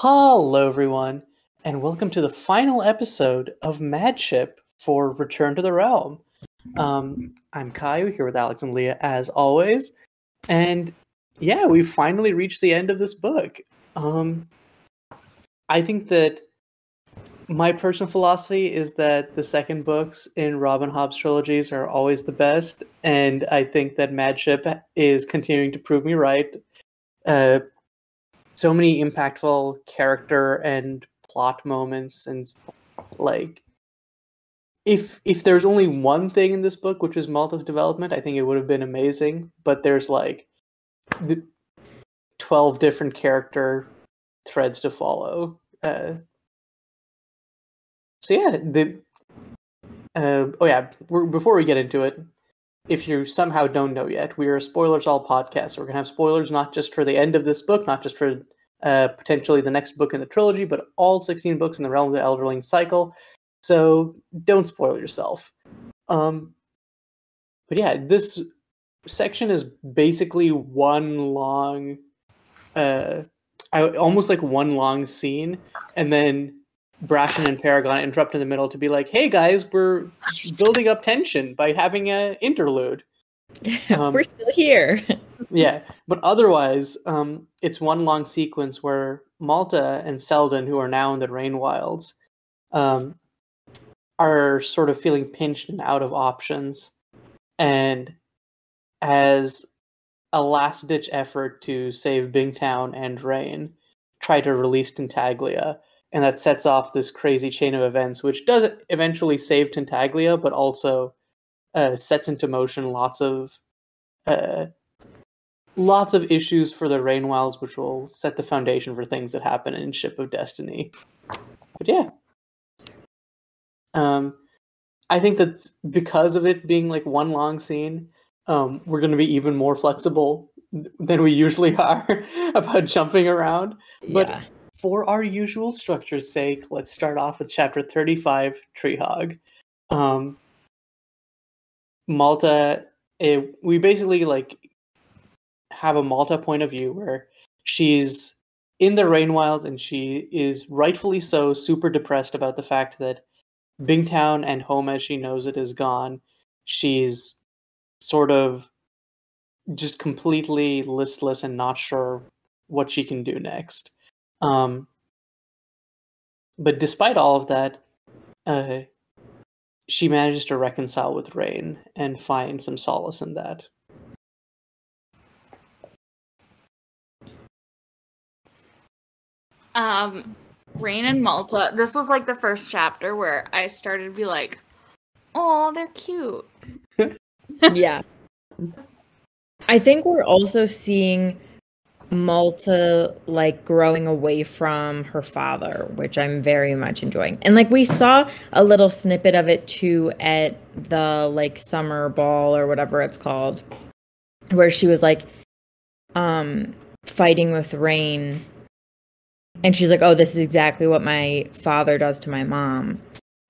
Hello, everyone, and welcome to the final episode of Mad Ship for Return to the Realm. Um, I'm Kayiu here with Alex and Leah, as always, and yeah, we've finally reached the end of this book. Um, I think that my personal philosophy is that the second books in Robin Hobb's trilogies are always the best, and I think that Mad Ship is continuing to prove me right. Uh, so many impactful character and plot moments, and like, if if there's only one thing in this book, which is Malta's development, I think it would have been amazing. But there's like the twelve different character threads to follow. Uh, so yeah, the uh, oh yeah. Before we get into it, if you somehow don't know yet, we are a spoilers all podcast. So we're gonna have spoilers not just for the end of this book, not just for uh, potentially the next book in the trilogy, but all sixteen books in the realm of the Elderling cycle. So don't spoil yourself. Um, but yeah, this section is basically one long, uh, I, almost like one long scene, and then Brashen and Paragon interrupt in the middle to be like, "Hey guys, we're building up tension by having an interlude." Um, We're still here. yeah, but otherwise, um, it's one long sequence where Malta and Selden, who are now in the Rain Wilds, um, are sort of feeling pinched and out of options, and as a last-ditch effort to save Bingtown and Reyn, try to release Tintaglia, and that sets off this crazy chain of events, which does eventually save Tintaglia, but also uh, sets into motion lots of uh, lots of issues for the Rain Wilds, which will set the foundation for things that happen in Ship of Destiny. But yeah, um, I think that because of it being like one long scene, um, we're going to be even more flexible than we usually are about jumping around. But yeah. For our usual structure's sake, let's start off with chapter 35, Tree Hog. Um, Malta, eh, we basically like have a Malta point of view where she's in the Rainwild and she is rightfully so super depressed about the fact that Bingtown and home as she knows it is gone. She's sort of just completely listless and not sure what she can do next. Um, but despite all of that, uh, she manages to reconcile with Reyn and find some solace in that. Um, Reyn and Malta. This was like the first chapter where I started to be like, "Oh, they're cute." yeah. I think we're also seeing Malta like growing away from her father, which I'm very much enjoying. And like we saw a little snippet of it too at the like summer ball or whatever it's called, where she was like um fighting with Reyn and she's like, "Oh, this is exactly what my father does to my mom."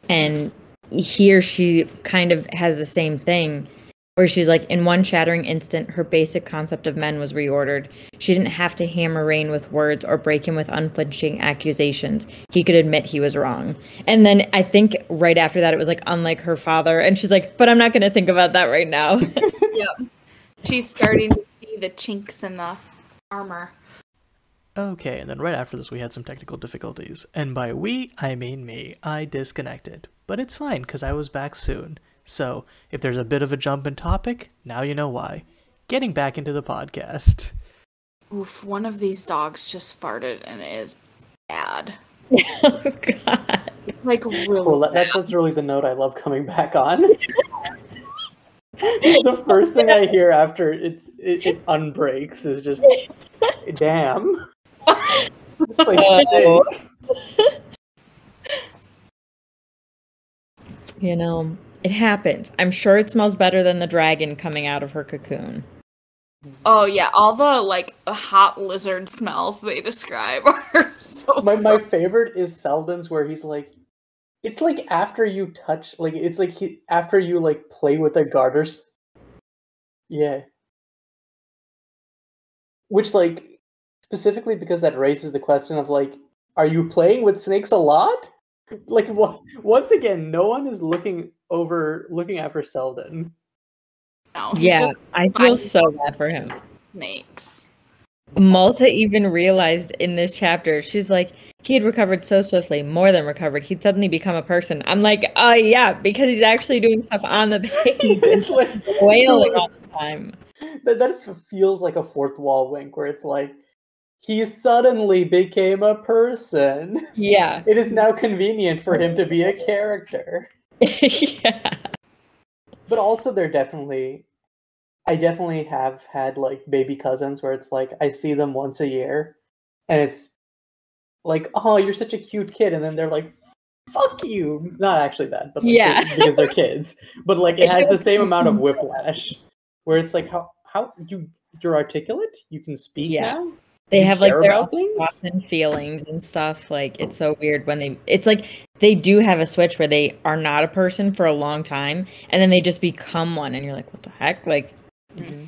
And here she kind of has the same thing where she's like, in one shattering instant, her basic concept of men was reordered. She didn't have to hammer Reyn with words or break him with unflinching accusations. He could admit he was wrong. And then I think right after that, it was like, unlike her father. And she's like, but I'm not going to think about that right now. Yep. She's starting to see the chinks in the armor. Okay, and then right after this, we had some technical difficulties. And by we, I mean me. I disconnected. But it's fine, because I was back soon. So, if there's a bit of a jump in topic, now you know why. Getting back into the podcast. Oof! One of these dogs just farted, and it is bad. oh, God. It's like really. Well, that, that's really the note I love coming back on. the first thing I hear after it's, it, it unbreaks is just, damn. This place Oh. You know, it happens. I'm sure it smells better than the dragon coming out of her cocoon. Oh yeah, all the like hot lizard smells they describe are so. my my favorite is Selden's where he's like, it's like after you touch, like it's like he, after you like play with the garters. Yeah. Which like specifically because that raises the question of like are you playing with snakes a lot? Like what? Once again, no one is looking over, looking after Selden. No, Yeah, just I feel so bad for him. snakes. Malta even realized in this chapter, she's like, he had recovered so swiftly, more than recovered. He'd suddenly become a person. I'm like, oh yeah, because he's actually doing stuff on the page, it's like wailing all the time. that, that feels like a fourth wall wink, where it's like he suddenly became a person. Yeah, It is now convenient for him to be a character. yeah, But also, they're definitely. I definitely have had like baby cousins where it's like I see them once a year, and it's like, oh, you're such a cute kid, and then they're like, fuck you. Not actually that, but like, Yeah. they- because they're kids. But like, it has the same amount of whiplash, where it's like, how how you you're articulate, you can speak Yeah. now. They You have like their own things? thoughts and feelings and stuff. Like it's so weird when they. It's like they do have a switch where they are not a person for a long time, and then they just become one, and you're like, what the heck? Like Mhm.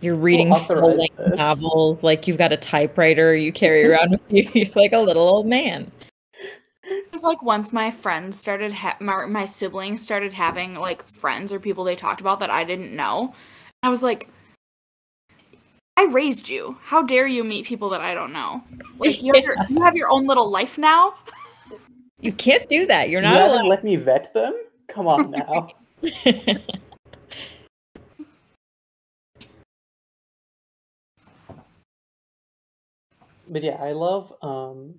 you're reading authorize full length novels, like you've got a typewriter you carry around with you, you're like a little old man. It's like once my friends started, ha- my, my siblings started having like friends or people they talked about that I didn't know. I was like, I raised you. How dare you meet people that I don't know? Like you have, your, you have your own little life now. You can't do that. You're not haven't allowed. let me vet them. Come on now. but yeah, I love um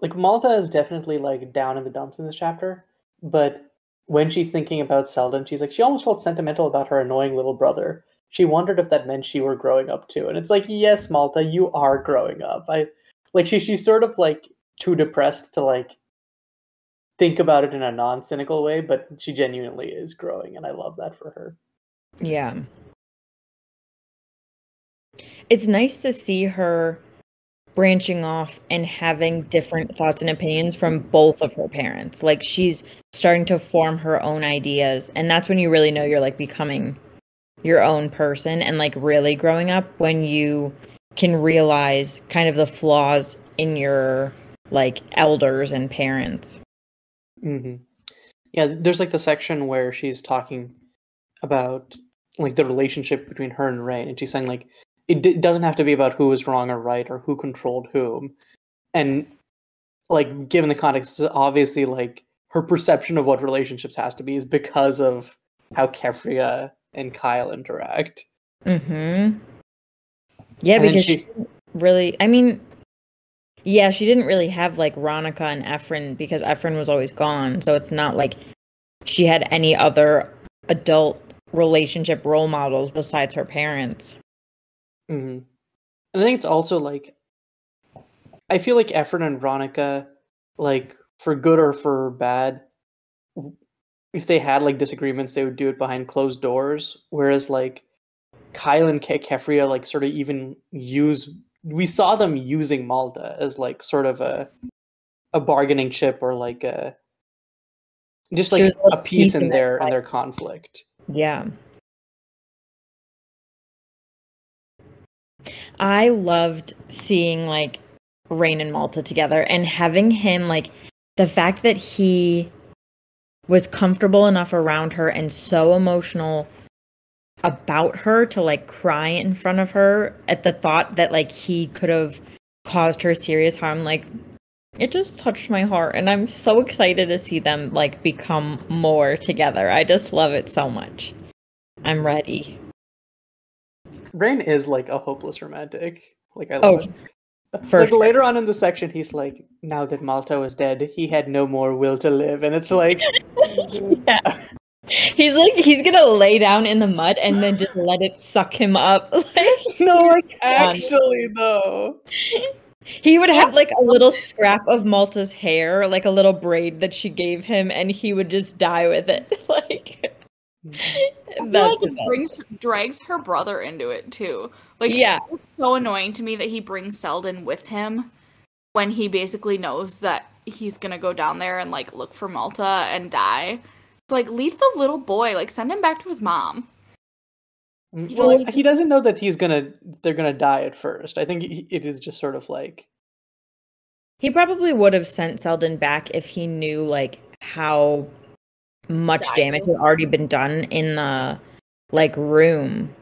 like Malta is definitely like down in the dumps in this chapter, but when she's thinking about Selden, she's like she almost felt sentimental about her annoying little brother. She wondered if that meant she were growing up too. And it's like, yes, Malta, you are growing up. I like she she's sort of like too depressed to like think about it in a non-cynical way, but she genuinely is growing and I love that for her. yeah. It's nice to see her branching off and having different thoughts and opinions from both of her parents. Like she's starting to form her own ideas. And that's when you really know you're like becoming your own person and like really growing up when you can realize kind of the flaws in your like elders and parents. Mm-hmm. Yeah, there's like the section where she's talking about like the relationship between her and Reyn, and she's saying like it d- doesn't have to be about who was wrong or right or who controlled whom, and like given the context, it's obviously like her perception of what relationships has to be is because of how Keffria and Kyle interact. Mm-hmm. Yeah, And because she- she didn't really I mean yeah, she didn't really have like Ronica and Ephron because Ephron was always gone. So it's not like she had any other adult relationship role models besides her parents. Hmm And I think it's also like I feel like Ephron and Veronica, like for good or for bad, if they had like disagreements, they would do it behind closed doors. Whereas like Kyle and Ke- Keffria, like sort of even use we saw them using Malta as like sort of a a bargaining chip or like a just like a piece in their in their conflict. Yeah. I loved seeing like Reyn and Malta together and having him like the fact that he was comfortable enough around her and so emotional about her to like cry in front of her at the thought that like he could have caused her serious harm like it just touched my heart and i'm so excited to see them like become more together. I just love it so much. I'm ready Reyn is like a hopeless romantic. Like I Oh, love it. for like later on in the section, he's like, "Now that Malta was dead, he had no more will to live," and it's like, yeah. He's like he's gonna lay down in the mud and then just let it suck him up. Like no, like actually though. he would have like a little scrap of Malta's hair, like a little braid that she gave him, and he would just die with it. Like that's like it brings drags her brother into it too. Like Yeah. it's so annoying to me that he brings Selden with him when he basically knows that he's gonna go down there and like look for Malta and die. It's like leave the little boy, like send him back to his mom. Mm, Well, doesn't- he doesn't know that he's gonna they're gonna die at first. I think it is just sort of like He probably would have sent Selden back if he knew like how much Died. damage had already been done in the like room.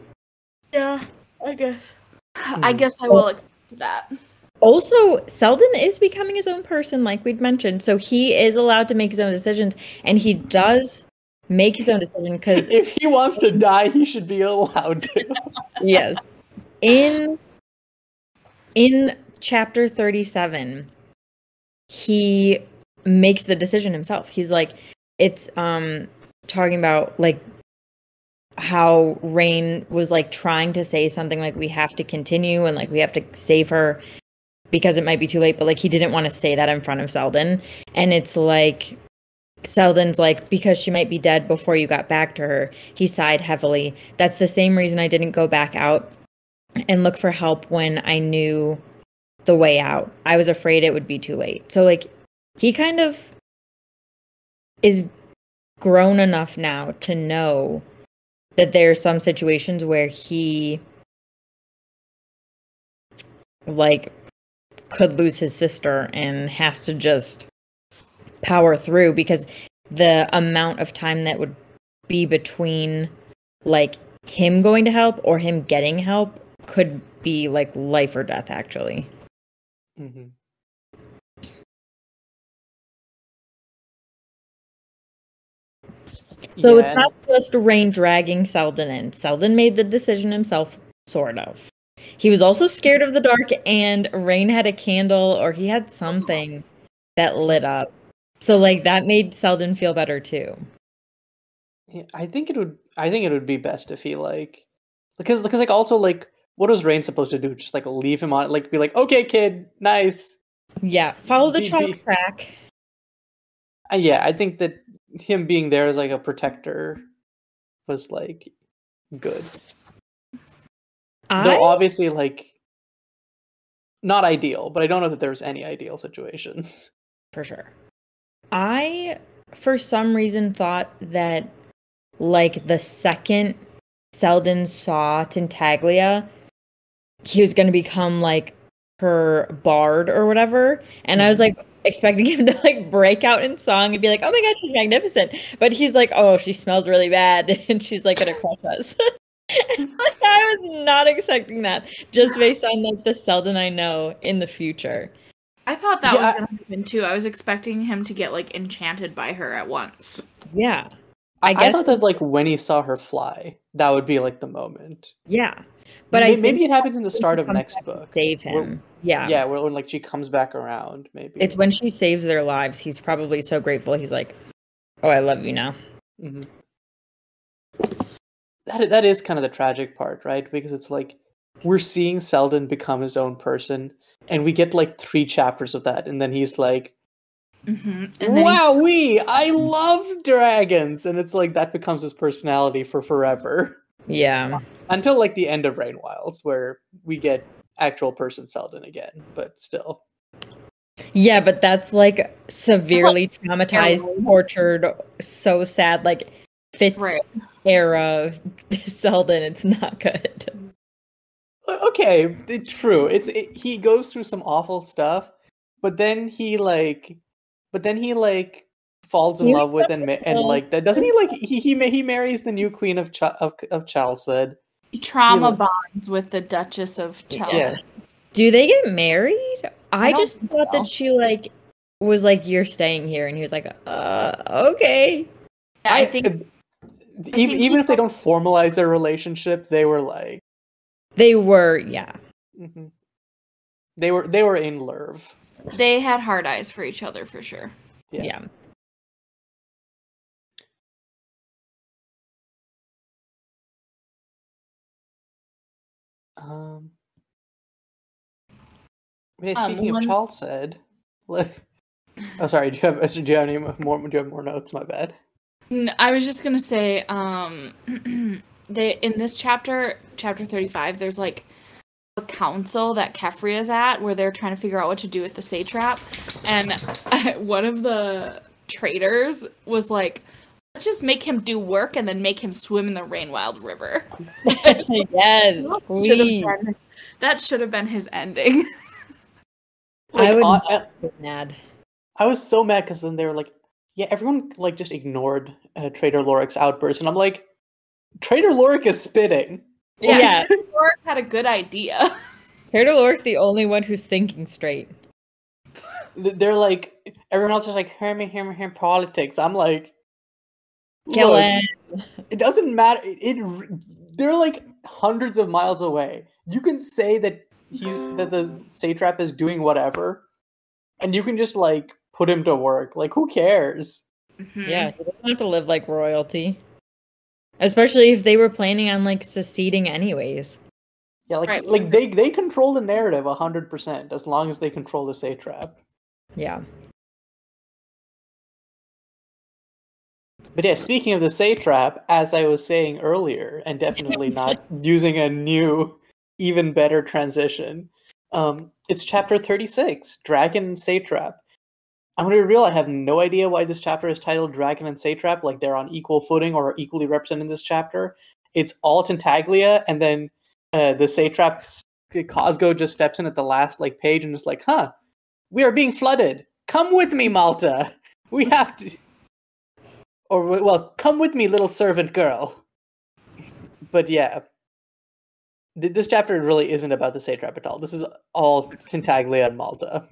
Yeah, I guess. I Hmm. guess I will accept that. Also, Selden is becoming his own person, like we'd mentioned. So he is allowed to make his own decisions, and he does make his own decision because if he wants to die, he should be allowed to. yes, in in chapter thirty-seven, he makes the decision himself. He's like, it's um talking about like how Reyn was like trying to say something like we have to continue and like we have to save her because it might be too late, but like he didn't want to say that in front of Selden. And it's like Selden's like, because she might be dead before you got back to her, he sighed heavily. That's the same reason I didn't go back out and look for help when I knew the way out. I was afraid it would be too late. So like he kind of is grown enough now to know that there are some situations where he like could lose his sister and has to just power through because the amount of time that would be between like him going to help or him getting help could be like life or death actually Mhm. So Yeah, it's not just Reyn dragging selden in selden made the decision himself sort of he was also scared of the dark and Reyn had a candle or he had something that lit up so like that made selden feel better too Yeah, I think it would. I think it would be best if he like, because because like also like, what was Reyn supposed to do? Just like leave him on, like be like, okay, kid, nice. yeah follow the chalk track Uh, yeah, I think that him being there as like a protector was like good. I, Though obviously like not ideal, but I don't know that there was any ideal situation. for sure. I, for some reason, thought that like the second Selden saw Tintaglia, he was going to become like her bard or whatever. And I was mm-hmm. like expecting him to like break out in song and be like, oh my god, she's magnificent. But he's like, oh, she smells really bad and she's like going to crush us. like, I was not expecting that just based on like the Selden I know in the future. I thought that Yeah, was gonna happen too. I was expecting him to get like enchanted by her at once. Yeah. I, I I guess- thought that like when he saw her fly, that would be like the moment. Yeah. But May- I maybe it happens in the start of next book. Save where- him. Yeah. Yeah, where when like she comes back around, maybe. It's when she saves their lives. He's probably so grateful. He's like, "Oh, I love you now." hmm That that is kind of the tragic part, right? Because it's like we're seeing Selden become his own person, and we get like three chapters of that, and then he's like, Mm-hmm. "Wow, we I love dragons," and it's like that becomes his personality for forever Yeah. until like the end of Rain Wilds, where we get actual person Selden again. But still, Yeah, but that's like severely traumatized, tortured, so sad. Like fits right. era Selden. It's not good. Okay, it's true. It's it, he goes through some awful stuff, but then he like, but then he like falls in love with and ma- and like that doesn't he like he he ma- he marries the new queen of Ch- of of Chalced. Trauma Yeah. bonds with the Duchess of Chalced. Yeah. Do they get married? I, don't just thought so. that she like was like, "You're staying here," and he was like, "Uh, okay." I think even think even he if they don't formalize their relationship, they were like They were, yeah. mhm. they were they were in love. they had hard eyes for each other for sure. Yeah. yeah. Um. I mean, Um, speaking one- of Chalced, like, oh sorry, do you have do you have any more? Do you have more notes? My bad. I was just gonna say, um, they in this chapter, chapter thirty-five, there's like a council that Kefri is at where they're trying to figure out what to do with the satrap, and one of the traders was like, Let's just make him do work and then make him swim in the Rainwild River. yes, Should please. have been- that should have been his ending. I Like, would on- not be mad. I was so mad because then they were like, yeah, everyone like just ignored uh, Trader Loric's outburst, and I'm like, Trader Loric is spitting. Yeah, Rourke had a good idea. Trader Lorik's the only one who's thinking straight. They're like, everyone else is like, hear me, hear me, hear me, politics. I'm like, Kill look, him. It doesn't matter. It, it they're like hundreds of miles away. You can say that he's that the satrap is doing whatever, and you can just like put him to work. Like, who cares? Mhm. Yeah, he doesn't have to live like royalty. Especially if they were planning on like seceding anyways. Yeah, like Right. like they they control the narrative hundred percent as long as they control the satrap. Yeah. But yeah, speaking of the satrap, as I was saying earlier, and definitely not using a new, even better transition, um, it's chapter 36, Dragon and Satrap. I'm going to be real, I have no idea why this chapter is titled Dragon and Satrap, like they're on equal footing or equally represented in this chapter. It's all Tintaglia, and then uh, the satrap Cosgo just steps in at the last like page and just like, huh, we are being flooded. Come with me, Malta. We have to or well, come with me, little servant girl. But yeah, th- this chapter really isn't about the satrap at all. This is all Tintaglia and Malta.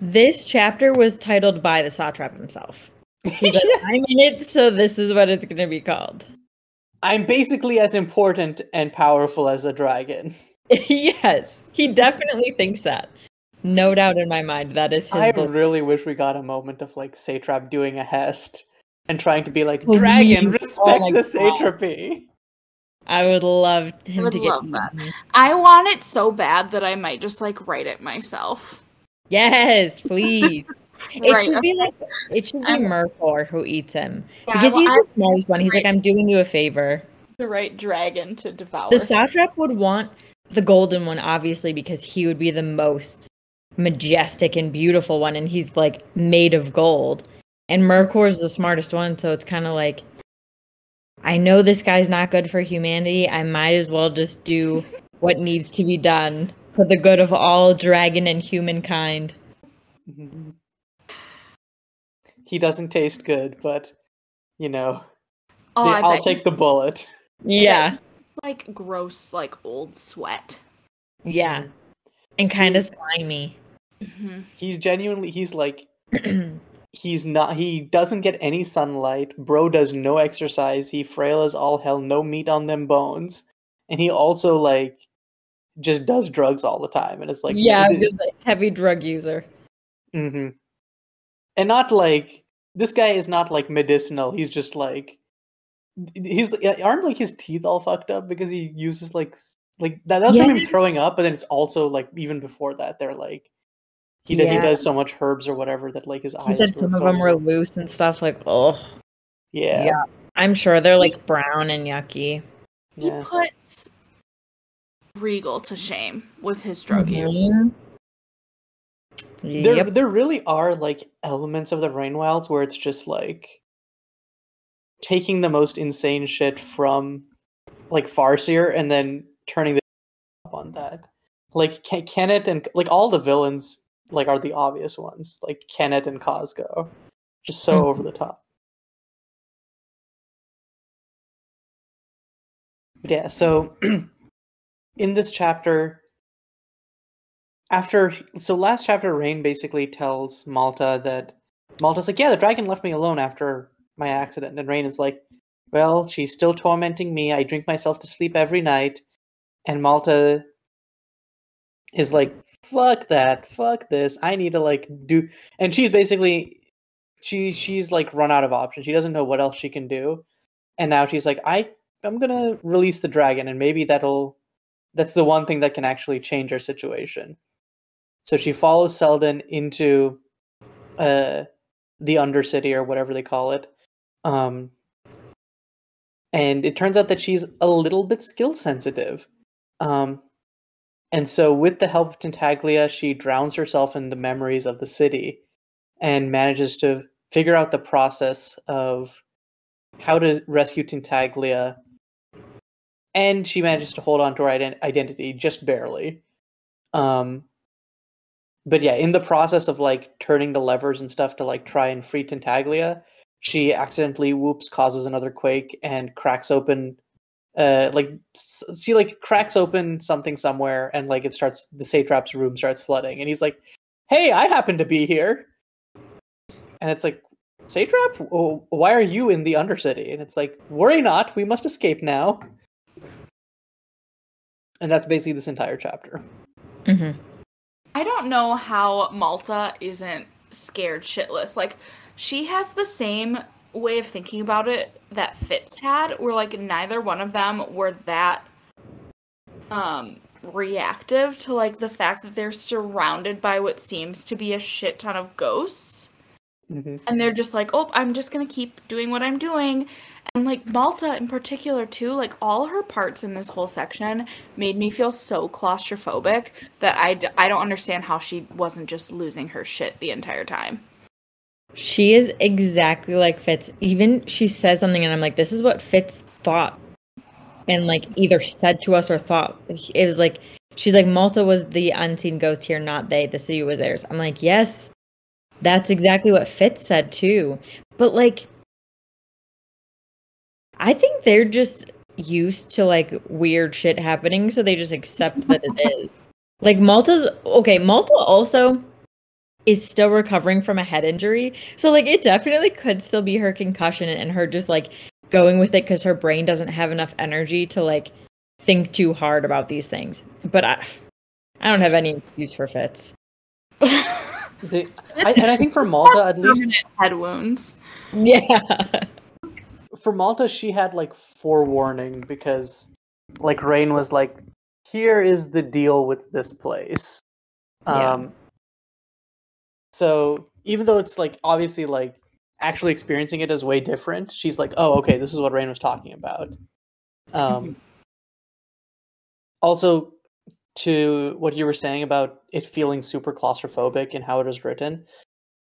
This chapter was titled by the satrap himself. He's like, I'm in it, so this is what it's gonna be called. I'm basically as important and powerful as a dragon. yes, he definitely thinks that. No doubt in my mind, that is his. I really wish we got a moment of like satrap doing a hest and trying to be like, Please. dragon, Oh respect my the God. satrapy. I would love him would to get. that. eaten. I want it so bad that I might just like write it myself. Yes, please. It Right, should be like it should be I'm- Mercor who eats him Yeah, because well, he's I the smartest one. He's like, I'm doing you a favor. the right dragon to devour. The satrap would want the golden one, obviously, because he would be the most majestic and beautiful one, and he's like made of gold. And Mercor's the smartest one, so it's kind of like, I know this guy's not good for humanity. I might as well just do what needs to be done for the good of all dragon and humankind. Mhm. He doesn't taste good, but you know, oh, the- I I'll bet take the bullet. Yeah, it's like gross, like old sweat. yeah, and kind of slimy. hmm He's genuinely he's like he's not he doesn't get any sunlight bro does no exercise he frail as all hell no meat on them bones and he also like just does drugs all the time and it's like yeah, was gonna heavy drug user. mm-hmm and not like this guy is not like medicinal he's just like he's aren't like his teeth all fucked up because he uses like like that, that's from him Yeah. throwing up but then it's also like even before that they're like he, does, he does so much herbs or whatever that like his eyes. He said some of them were loose and stuff. Like, oh, yeah Yeah. I'm sure they're like brown and yucky. He Yeah. puts Regal to shame with his drug use. Mhm. There, Yep. there really are like elements of the Rain Wilds where it's just like taking the most insane shit from like Farseer and then turning the up on that. Like Ken- Kennit and like all the villains like are the obvious ones, like Kennit and Cosgo, just so Mhm. over the top. Yeah, so in this chapter, after so last chapter, Reyn basically tells Malta that Malta's like, yeah, the dragon left me alone after my accident, and Reyn is like, well, she's still tormenting me. I drink myself to sleep every night, and Malta is like, fuck that, fuck this. I need to like do, and she's basically she she's like run out of options. She doesn't know what else she can do, and now she's like, I I'm gonna release the dragon, and maybe that'll that's the one thing that can actually change her situation. So she follows Selden into uh the Undercity or whatever they call it. Um and it turns out that she's a little bit skill sensitive. Um and so with the help of Tintaglia, she drowns herself in the memories of the city and manages to figure out the process of how to rescue Tintaglia, and she manages to hold on to her ident- identity just barely. Um, but yeah, in the process of like turning the levers and stuff to like try and free Tintaglia, she accidentally whoops causes another quake and cracks open uh like s- she like cracks open something somewhere and like it starts the satrap's room starts flooding. And he's like hey i happen to be here. And it's like satrap why are you in the undercity? And it's like worry not we must escape now. And that's basically this entire chapter. Hmm I don't know how Malta isn't scared shitless. Like, she has the same way of thinking about it that Fitz had, where like neither one of them were that um reactive to like the fact that they're surrounded by what seems to be a shit ton of ghosts. hmm And they're just like, oh, I'm just gonna keep doing what I'm doing. And like Malta in particular, too, like all her parts in this whole section made me feel so claustrophobic that I, d- I don't understand how she wasn't just losing her shit the entire time. She is exactly like Fitz. Even she says something, and I'm like, this is what Fitz thought, and like either said to us or thought. It was like she's like Malta was the unseen ghost here, not they. The city was theirs. I'm like, yes, that's exactly what Fitz said too. But like, I think they're just used to like weird shit happening, so they just accept that it is. Like Malta's okay. Malta also is still recovering from a head injury. So like it definitely could still be her concussion and her just like going with it cuz her brain doesn't have enough energy to like think too hard about these things. But I I don't have any excuse for Fitz. They, I, and I think for Malta, at least Permanent head wounds. Yeah. for Malta, she had like forewarning because like Reyn was like, here is the deal with this place. Yeah. Um, So even though it's like obviously like actually experiencing it is way different, she's like, oh okay, this is what Reyn was talking about. Um also to what you were saying about it feeling super claustrophobic and how it was written,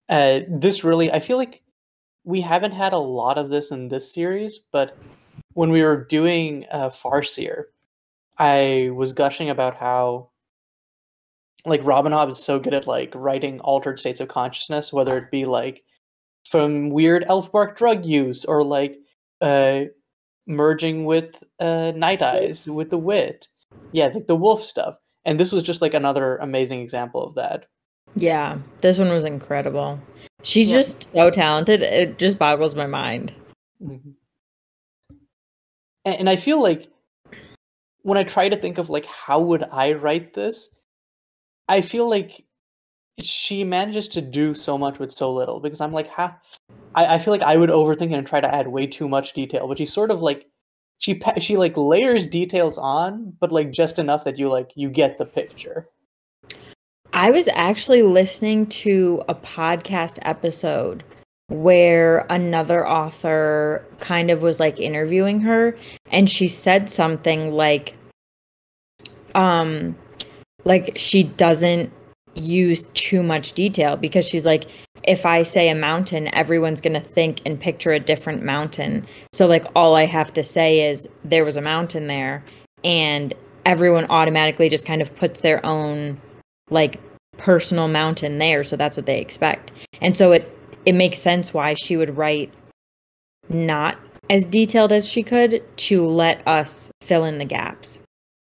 uh this really I feel like we haven't had a lot of this in this series, but when we were doing uh, Farseer, I was gushing about how like Robin Hobb is so good at like writing altered states of consciousness, whether it be like from weird elf bark drug use or like uh merging with uh Nighteyes with the wit. Yeah, like the wolf stuff. And this was just like another amazing example of that. Yeah. This one was incredible. She's Yeah. just so talented. It just boggles my mind. Mhm. And, and I feel like when I try to think of like how would I write this, I feel like she manages to do so much with so little because I'm like, ha, I, I feel like I would overthink it and try to add way too much detail, but she's sort of like she she like layers details on, but like just enough that you like you get the picture. I was actually listening to a podcast episode where another author kind of was like interviewing her and she said something like um like she doesn't use too much detail because she's like if I say a mountain everyone's going to think and picture a different mountain. So like all I have to say is there was a mountain there and everyone automatically just kind of puts their own like personal mountain there. So that's what they expect. And so it it makes sense why she would write not as detailed as she could to let us fill in the gaps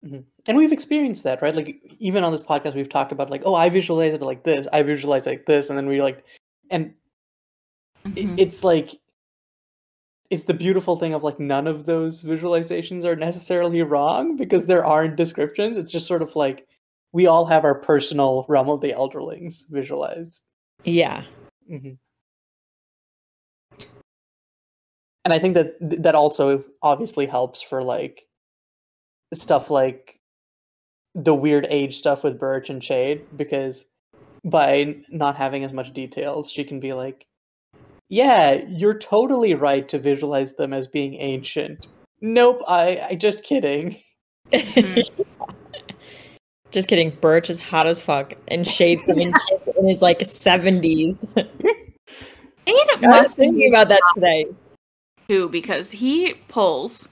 mm-hmm. And we've experienced that, right? Like even on this podcast, we've talked about like, oh, I visualize it like this, I visualize it like this, and then we like, and it, Mhm. it's like it's the beautiful thing of like none of those visualizations are necessarily wrong because there aren't descriptions it's just sort of like we all have our personal realm of the elderlings visualized yeah hmm and i think that that also obviously helps for like stuff like the weird age stuff with Burrich and Chade because by not having as much details she can be like yeah you're totally right to visualize them as being ancient. Nope i i just kidding. Mm-hmm. Just kidding. Burrich is hot as fuck and Chade's in in his like 70s And it i was must thinking about that today. too because he pulls.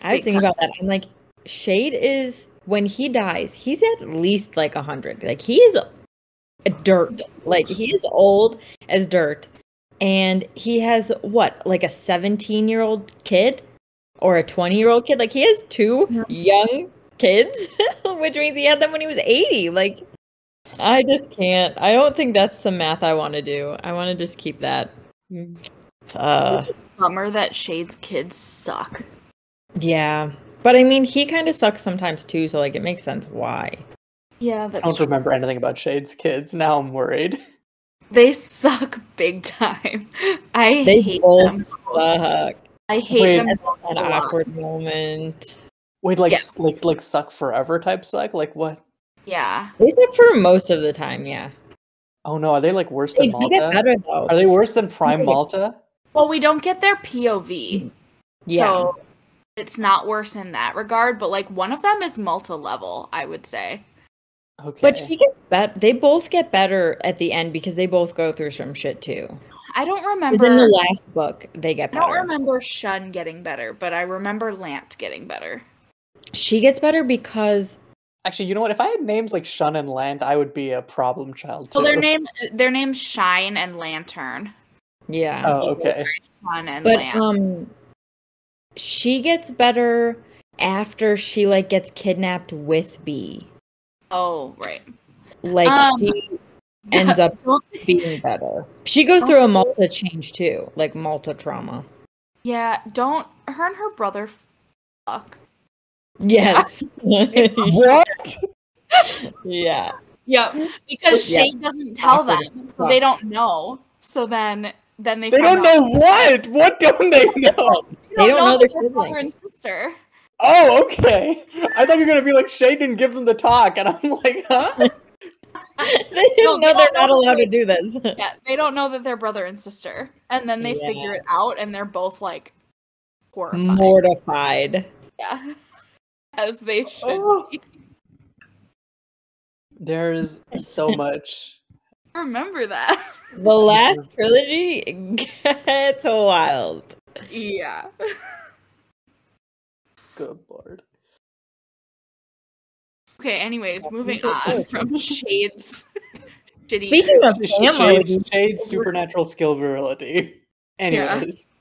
I was thinking about that. I'm like, Chade is when he dies, he's at least like a hundred. Like he is a dirt. Like he is old as dirt, and he has what, like a 17 year old kid or a 20 year old kid. Like he has two young kids, which means he had them when he was 80. Like I just can't. I don't think that's some math I want to do. I want to just keep that. Uh, Such a bummer that Chade's kids suck. yeah, but I mean, he kind of sucks sometimes too. So like, it makes sense why. Yeah, I don't true. remember anything about Chade's kids. Now I'm worried. They suck big time. I They hate both them. suck. I hate Wait, them. An awkward moment. Wait, like Yeah. like like suck forever type suck? Like what? Yeah. They suck for most of the time. Yeah, Oh no, are they like worse they than do get Malta? better though. Are they worse than Prime Malta? Well, we don't get their POV, yeah, so it's not worse in that regard. But like one of them is multi level, I would say. Okay. but she gets better. They both get better at the end because they both go through some shit too. I don't remember. in the last book, they get better. I don't remember Shun getting better, but I remember Lant getting better. She gets better because Actually, you know what? If I had names like Shun and Land, I would be a problem child too. Well, their name, their names Shine and Lantern. yeah, Oh, okay. Shun and but Lant. um, she gets better after she like gets kidnapped with Bee. oh, right. Like Um, she ends up being better. She goes through a Malta change too, like Malta trauma. yeah, don't. Her and her brother fuck. Yes. what? yeah. Yep. Because Yeah. Chade doesn't tell them, so they don't know. So then, then they They don't out- know what. What don't they know? They don't know that their they're brother and sister. Oh, okay. I thought you were gonna be like Chade didn't give them the talk, and I'm like, huh? they No, didn't they know don't they're not know that allowed to they- do this. Yeah, they don't know that they're brother and sister, and then they figure it out, and they're both like horrified. Mortified. Yeah, as they should. Oh. be. There's so much. I remember that? The last trilogy gets wild. Yeah. Good lord. Okay. Anyways, moving on from Chade's shitty. Speaking of Sh- Chade's, Chade's supernatural skill virility. Anyways.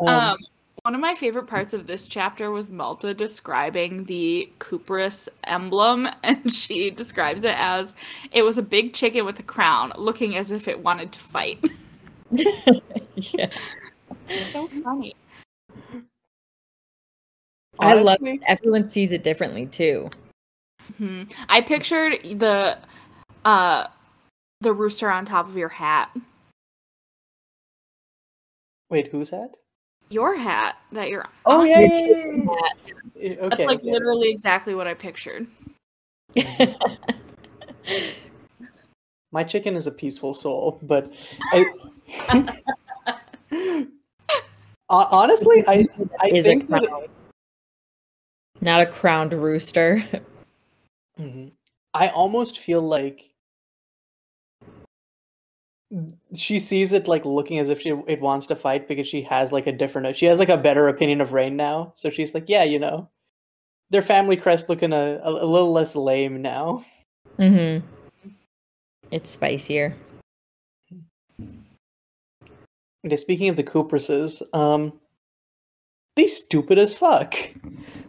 Um, Um, one of my favorite parts of this chapter was Malta describing the Khuprus emblem, and she describes it as it was a big chicken with a crown, looking as if it wanted to fight. yeah. It's so funny. I love it. Everyone sees it differently too. hmm I pictured the uh the rooster on top of your hat. Wait, who's that? Your hat that you're Oh yeah, yeah, yeah, yeah. Okay, That's like okay. literally exactly what I pictured. My chicken is a peaceful soul, but I, Hon- honestly, I I is a think that crown. Not a crowned rooster. Mhm. I almost feel like she sees it like looking as if she it wants to fight because she has like a different she has like a better opinion of Reyn now. So she's like, yeah, you know, their family crest looking a a, a little less lame now. mm-hmm. It's spicier. Okay, speaking of the Khupruses, um, they stupid as fuck.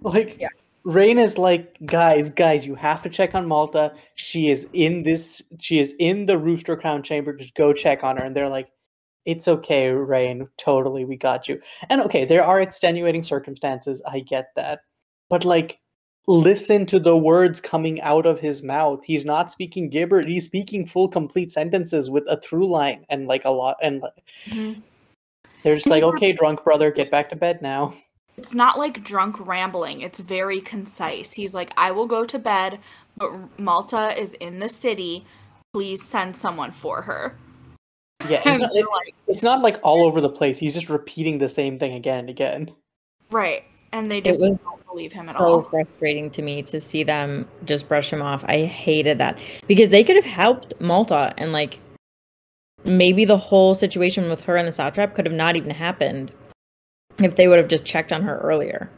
Like, Yeah. Reyn is like, guys, guys, you have to check on Malta. She is in this. She is in the Rooster Crown chamber. Just go check on her. And they're like, it's okay, Reyn. Totally, we got you. And okay, there are extenuating circumstances. I get that, but like. Listen to the words coming out of his mouth. He's not speaking gibber. He's speaking full, complete sentences with a through line and like a lot. And like, they're just like, okay, drunk brother, get back to bed now. It's not like drunk rambling. It's very concise. He's like, I will go to bed, but Malta is in the city. Please send someone for her. Yeah, it's not, it- like, it's not like all over the place. He's just repeating the same thing again and again. right. And they just was don't believe him at so all. So frustrating to me to see them just brush him off. I hated that because they could have helped Malta and like maybe the whole situation with her and the satrap could have not even happened if they would have just checked on her earlier.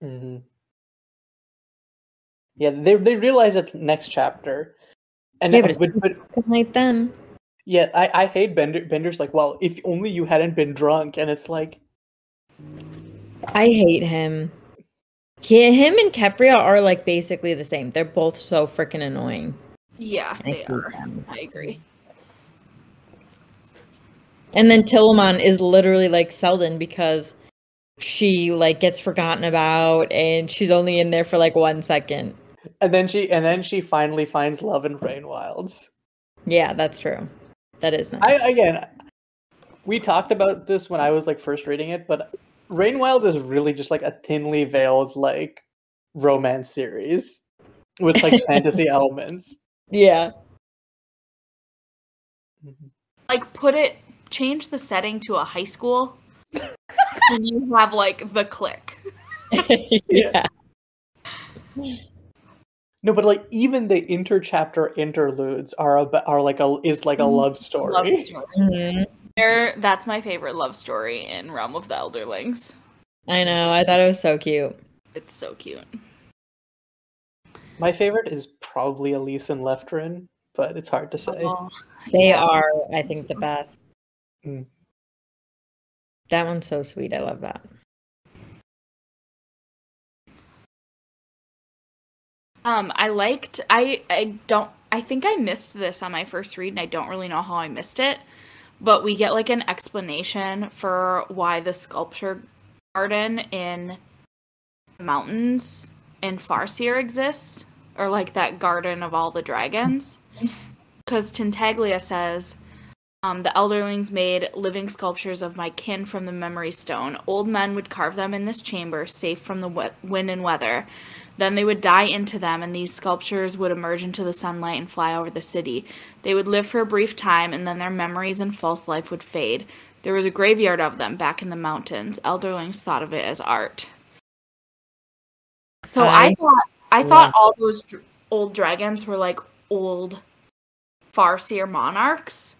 hmm Yeah, they they realize it next chapter, and Yeah, but it's- but, but Good night then. yeah, I I hate Bendir. Bendir's like, well, if only you hadn't been drunk, and it's like, I hate him. He, him and Keffria are like basically the same. They're both so freaking annoying. Yeah, I they are. them. I agree. And then Tillamon is literally like Selden because she like gets forgotten about and she's only in there for like one second. and then she and then she finally finds love in Rain Wilds. Yeah, that's true. That is nice. I again, we talked about this when I was like first reading it, but Rain Wild is really just like a thinly veiled like romance series with like fantasy elements. yeah. Like, put it, change the setting to a high school, and you have like the click. yeah. No, but like even the interchapter interludes are a, are like a is like a love story. Love story. Mhm. There, that's my favorite love story in Realm of the Elderlings. I know. I thought it was so cute. It's so cute. My favorite is probably Alise and Leftrin, but it's hard to say. Oh, They yeah. are, I think, the best. Mm. That one's so sweet. I love that. Um, I liked. I I don't. I think I missed this on my first read, and I don't really know how I missed it. But we get like an explanation for why the sculpture garden in the mountains in Farseer exists, or like that garden of all the dragons. Because Tintaglia says, um, the elderlings made living sculptures of my kin from the memory stone. Old men would carve them in this chamber, safe from the we- wind and weather. Then they would die into them, and these sculptures would emerge into the sunlight and fly over the city. They would live for a brief time, and then their memories and false life would fade. There was a graveyard of them back in the mountains. Elderlings thought of it as art. So I, I thought I thought all those dr- old dragons were like old Farseer monarchs,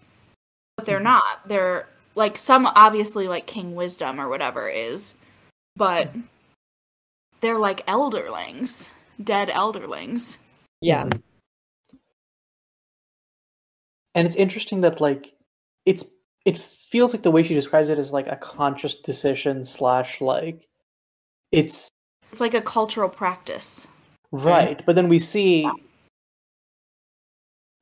but they're not. They're like some obviously like King Wisdom or whatever is, but they're like elderlings, dead elderlings. Yeah. Mhm. And it's interesting that like it's it feels like the way she describes it is like a conscious decision slash like it's It's like a cultural practice. right, but then we see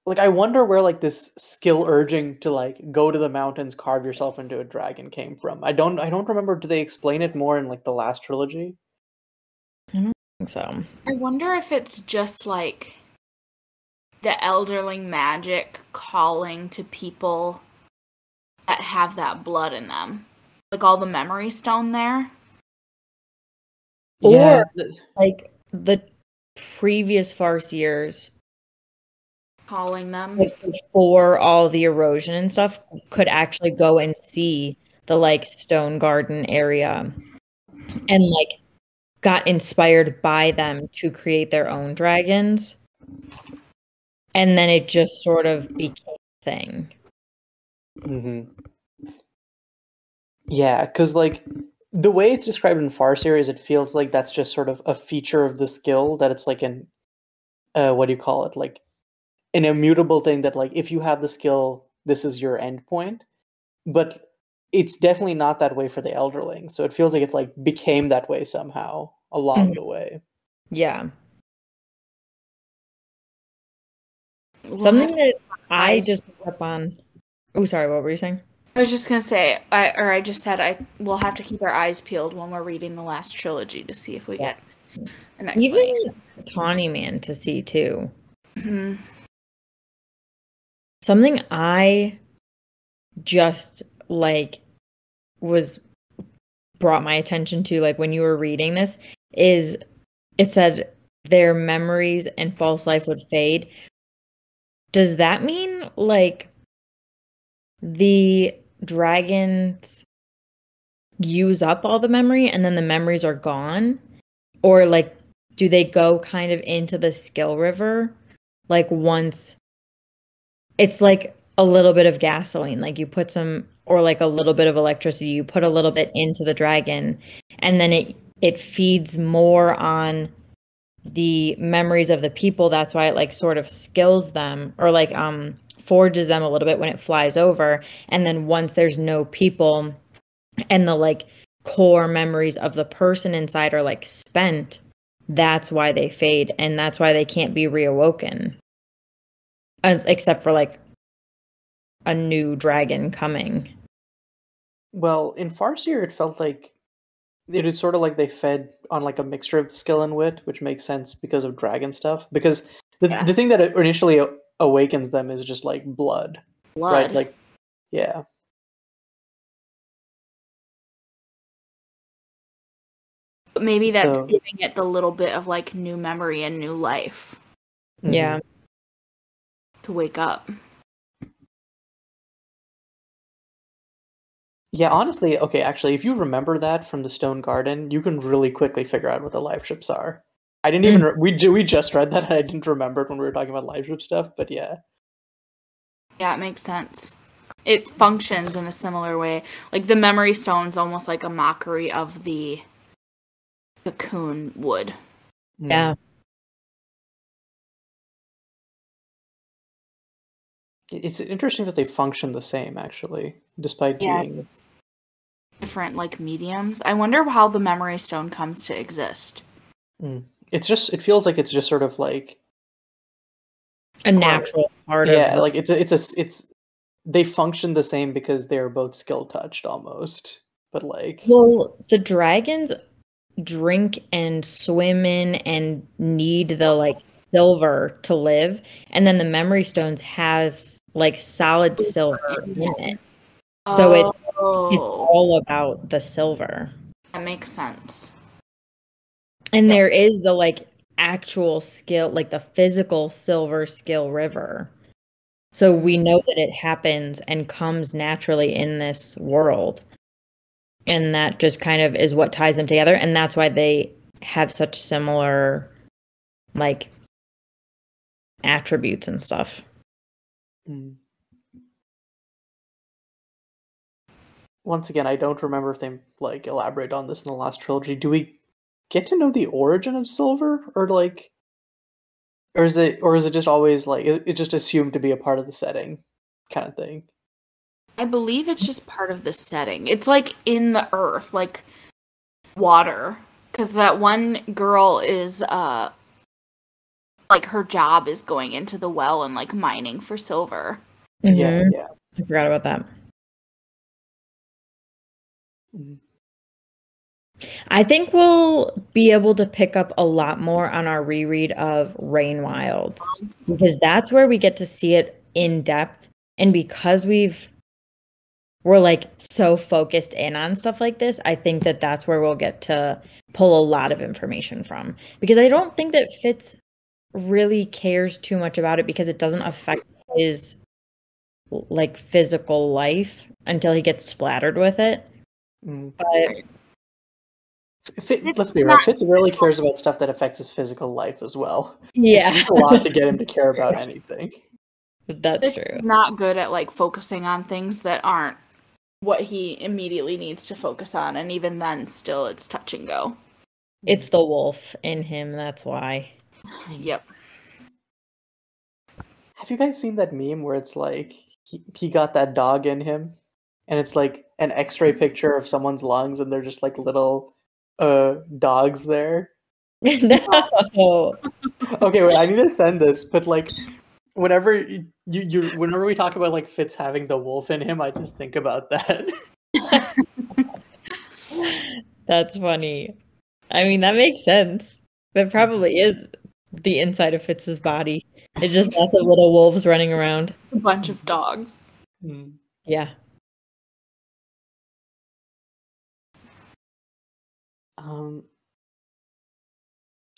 like I wonder where like this skill urging to like go to the mountains, carve yourself into a dragon came from. I don't I don't remember. Do they explain it more in like the last trilogy? I don't think so I wonder if it's just like the elderling magic calling to people that have that blood in them. Like all the memory stone there. Or- like the previous Farseers, Calling them. like before all the erosion and stuff, could actually go and see the like stone garden area and like got inspired by them to create their own dragons. And then it just sort of became a thing. mm-hmm. Yeah, because like the way it's described in Farseer is it feels like that's just sort of a feature of the skill that it's like an uh what do you call it? Like an immutable thing that like if you have the skill, this is your endpoint. But it's definitely not that way for the elderling. So it feels like it like became that way somehow along Mhm. the way. Yeah. We'll Something that I just picked up on. Oh, sorry, what were you saying? I was just gonna say, I or I just said I we'll have to keep our eyes peeled when we're reading the last trilogy to see if we Yeah. get an Even explanation. Tawny Man to see too. Mhm. Something I just like was brought my attention to like when you were reading this is it said their memories and false life would fade. Does that mean like the dragons use up all the memory and then the memories are gone? Or like do they go kind of into the skill river like once it's like a little bit of gasoline, like you put some or like a little bit of electricity, you put a little bit into the dragon and then it it feeds more on the memories of the people. That's why it like sort of skills them or like um forges them a little bit when it flies over. And then once there's no people and the like core memories of the person inside are like spent that's why they fade and that's why they can't be reawoken uh, except for like a new dragon coming Well, in Farseer, it felt like it was sort of like they fed on like a mixture of skill and wit, which makes sense because of dragon stuff. Because the Yeah. the thing that initially awakens them is just like blood, Blood. right? Like, yeah, But maybe that's So- giving it the little bit of like new memory and new life Mhm. yeah to wake up. yeah. Honestly, okay. Actually, if you remember that from the Stone Garden, you can really quickly figure out what the live ships are. I didn't even re- we ju- we just read that. And I didn't remember it when we were talking about live ship stuff, but yeah. Yeah, it makes sense. It functions in a similar way. Like the memory stone's almost like a mockery of the cocoon wood. Mm. yeah It's interesting that they function the same, actually, despite Yeah. being. Different like mediums. I wonder how the memory stone comes to exist. Hmm. It's just. It feels like it's just sort of like. a natural part Yeah, of the- like it's a, it's a it's. They function the same because they're both skill touched almost, but like. Well, the dragons drink and swim in and need the like silver to live, and then the memory stones have like solid silver in it. So it- It's oh, all about the silver. that makes sense. And there is the like actual skill, like the physical silver skill river. So we know that it happens and comes naturally in this world. And that just kind of is what ties them together. And that's why they have such similar like attributes and stuff. mm. Once again, I don't remember if they like elaborate on this in the last trilogy. Do we get to know the origin of silver, or like, or is it, or is it just always like it, it's just assumed to be a part of the setting, kind of thing? I believe it's just part of the setting. It's like in the earth, like water. Because that one girl is, uh, like her job is going into the well and like mining for silver. Yeah, Mhm. yeah. I forgot about that. Mhm. I think we'll be able to pick up a lot more on our reread of Rain Wild because that's where we get to see it in depth. And because we've we're like so focused in on stuff like this, I think that that's where we'll get to pull a lot of information from. Because I don't think that Fitz really cares too much about it because it doesn't affect his like physical life until he gets splattered with it. Mm. But Fit, It's let's be real. Fitz really cares about stuff that affects his physical life as well. yeah, It's a lot to get him to care about anything. that's It's true. not good at like focusing on things that aren't what he immediately needs to focus on. And even then, still, it's touch and go. It's the wolf in him. That's why. Yep. Have you guys seen that meme where it's like he, he got that dog in him, and it's like an X-ray picture of someone's lungs, and they're just like little uh dogs there. no. Okay, wait, I need to send this, but like whenever you, you you whenever we talk about like Fitz having the wolf in him, I just think about that. That's funny. I mean, that makes sense. That probably is the inside of Fitz's body. It's just lots of little wolves running around. A bunch of dogs. Mm. Yeah. Um,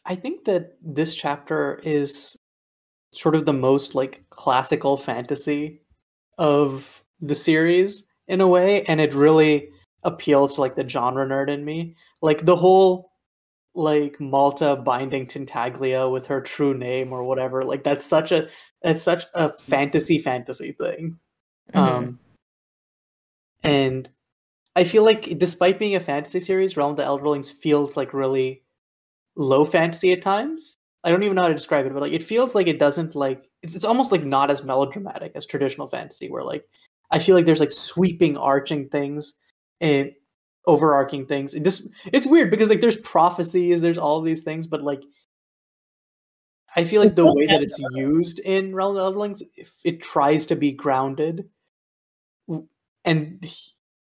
I think that this chapter is sort of the most like classical fantasy of the series in a way, and it really appeals to like the genre nerd in me. Like the whole like Malta binding Tintaglia with her true name or whatever. Like that's such a that's such a fantasy fantasy thing. Mhm. Um, and I feel like, despite being a fantasy series, Realm of the Elderlings feels like really low fantasy at times. I don't even know how to describe it, but like it feels like it doesn't like it's, it's almost like not as melodramatic as traditional fantasy, where like I feel like there's like sweeping, arching things and overarching things. It just it's weird because like there's prophecies, there's all these things, but like I feel like the way that it's used in Realm of Elderlings, if it tries to be grounded, and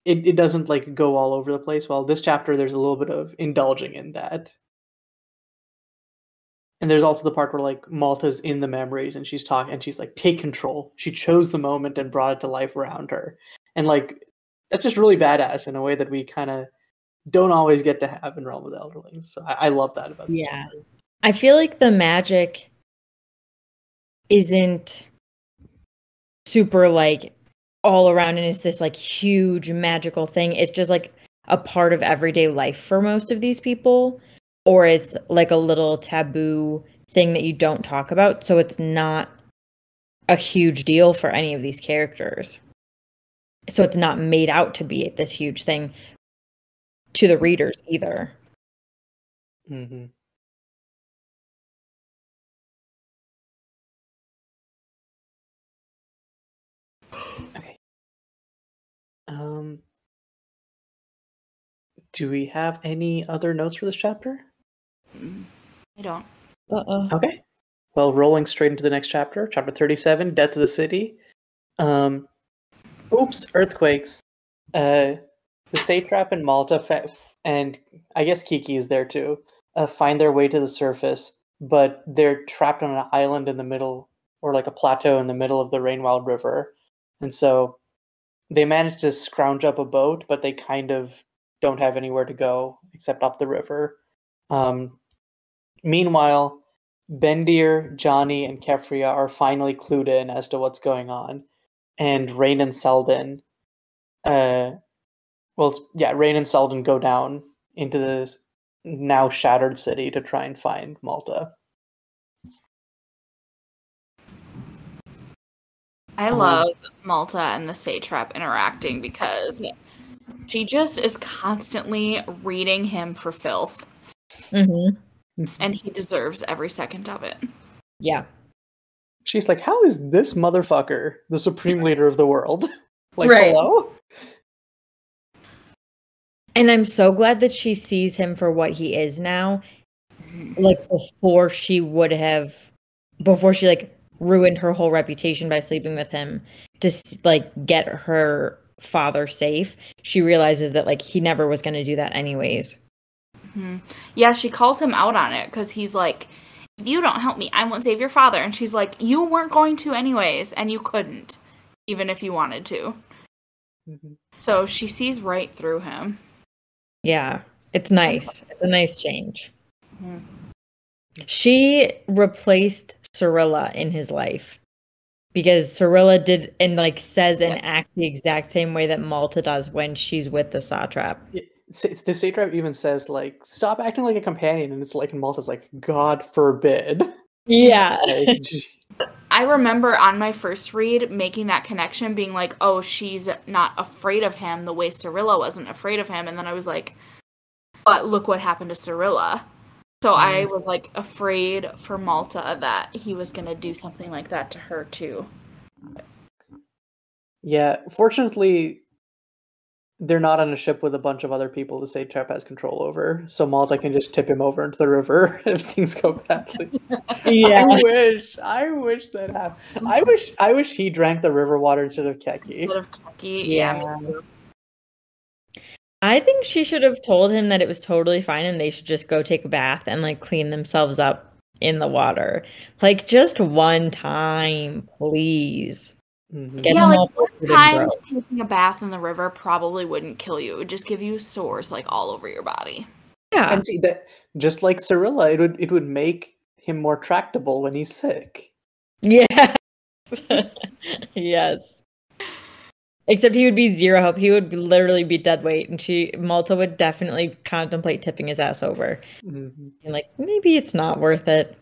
it, it doesn't like go all over the place. Well, this chapter there's a little bit of indulging in that. And there's also the part where like Malta's in the memories and she's talking and she's like, take control. She chose the moment and brought it to life around her. And like that's just really badass in a way that we kind of don't always get to have in Realm of the Elderlings. So I, I love that about this Yeah. chapter. I feel like the magic isn't super like all around and it's this like huge magical thing. It's just like a part of everyday life for most of these people, or it's like a little taboo thing that you don't talk about. So it's not a huge deal for any of these characters. So it's not made out to be this huge thing to the readers either. Mm-hmm. Okay. Um, do we have any other notes for this chapter? Mm, I don't. Uh-oh. Okay. Well, rolling straight into the next chapter, chapter 37, Death of the City. Um, oops, earthquakes. Uh, the satrap and Malta, fa- and I guess Kekki is there too, uh, find their way to the surface, but they're trapped on an island in the middle, or like a plateau in the middle of the Rainwild River. And so they manage to scrounge up a boat, but they kind of don't have anywhere to go except up the river. Um, meanwhile, Bendir, Jani, and Keffria are finally clued in as to what's going on, and Reyn and Selden, uh, well, yeah, Reyn and Selden go down into the now shattered city to try and find Malta. I Um, love Malta and the satrap interacting because she just is constantly reading him for filth, Mm-hmm. and he deserves every second of it. Yeah. She's like, "How is this motherfucker the supreme leader of the world?" Like, Right. hello. And I'm so glad that she sees him for what he is now. Like before she would have before she like ruined her whole reputation by sleeping with him to like get her father safe. She realizes that like he never was going to do that anyways. Mhm. Yeah, she calls him out on it because he's like, if you don't help me, I won't save your father. And she's like, you weren't going to anyways, and you couldn't, even if you wanted to. Mhm. So she sees right through him. Yeah. It's nice. It's a nice change. Mhm. She replaced Serilla in his life because Serilla did and like says and acts the exact same way that Malta does when she's with the satrap. Sa- The satrap even says, "Like, stop acting like a companion," and it's like, and Malta's like, "God forbid." Yeah. Like, I remember on my first read making that connection, being like, oh, she's not afraid of him the way Serilla wasn't afraid of him. And then I was like, but look what happened to Serilla. So I mm-hmm. was like afraid for Malta that he was going to do something like that to her too. Yeah, fortunately, they're not on a ship with a bunch of other people the satrap has control over, so Malta can just tip him over into the river if things go badly. Yeah. I wish, I wish that happened. I wish, I wish he drank the river water instead of Kekki. Instead of Kekki. Yeah. Yeah. I think she should have told him that it was totally fine and they should just go take a bath and like clean themselves up in the water. Like just one time, please. Mhm. Yeah, like one time taking a bath in the river probably wouldn't kill you. It would just give you sores like all over your body. Yeah. And see that, just like Serilla, it would, it would make him more tractable when he's sick. Yeah. yes. Except he would be zero hope. He would literally be dead weight, and she Malta would definitely contemplate tipping his ass over. Mhm. And like, maybe it's not worth it.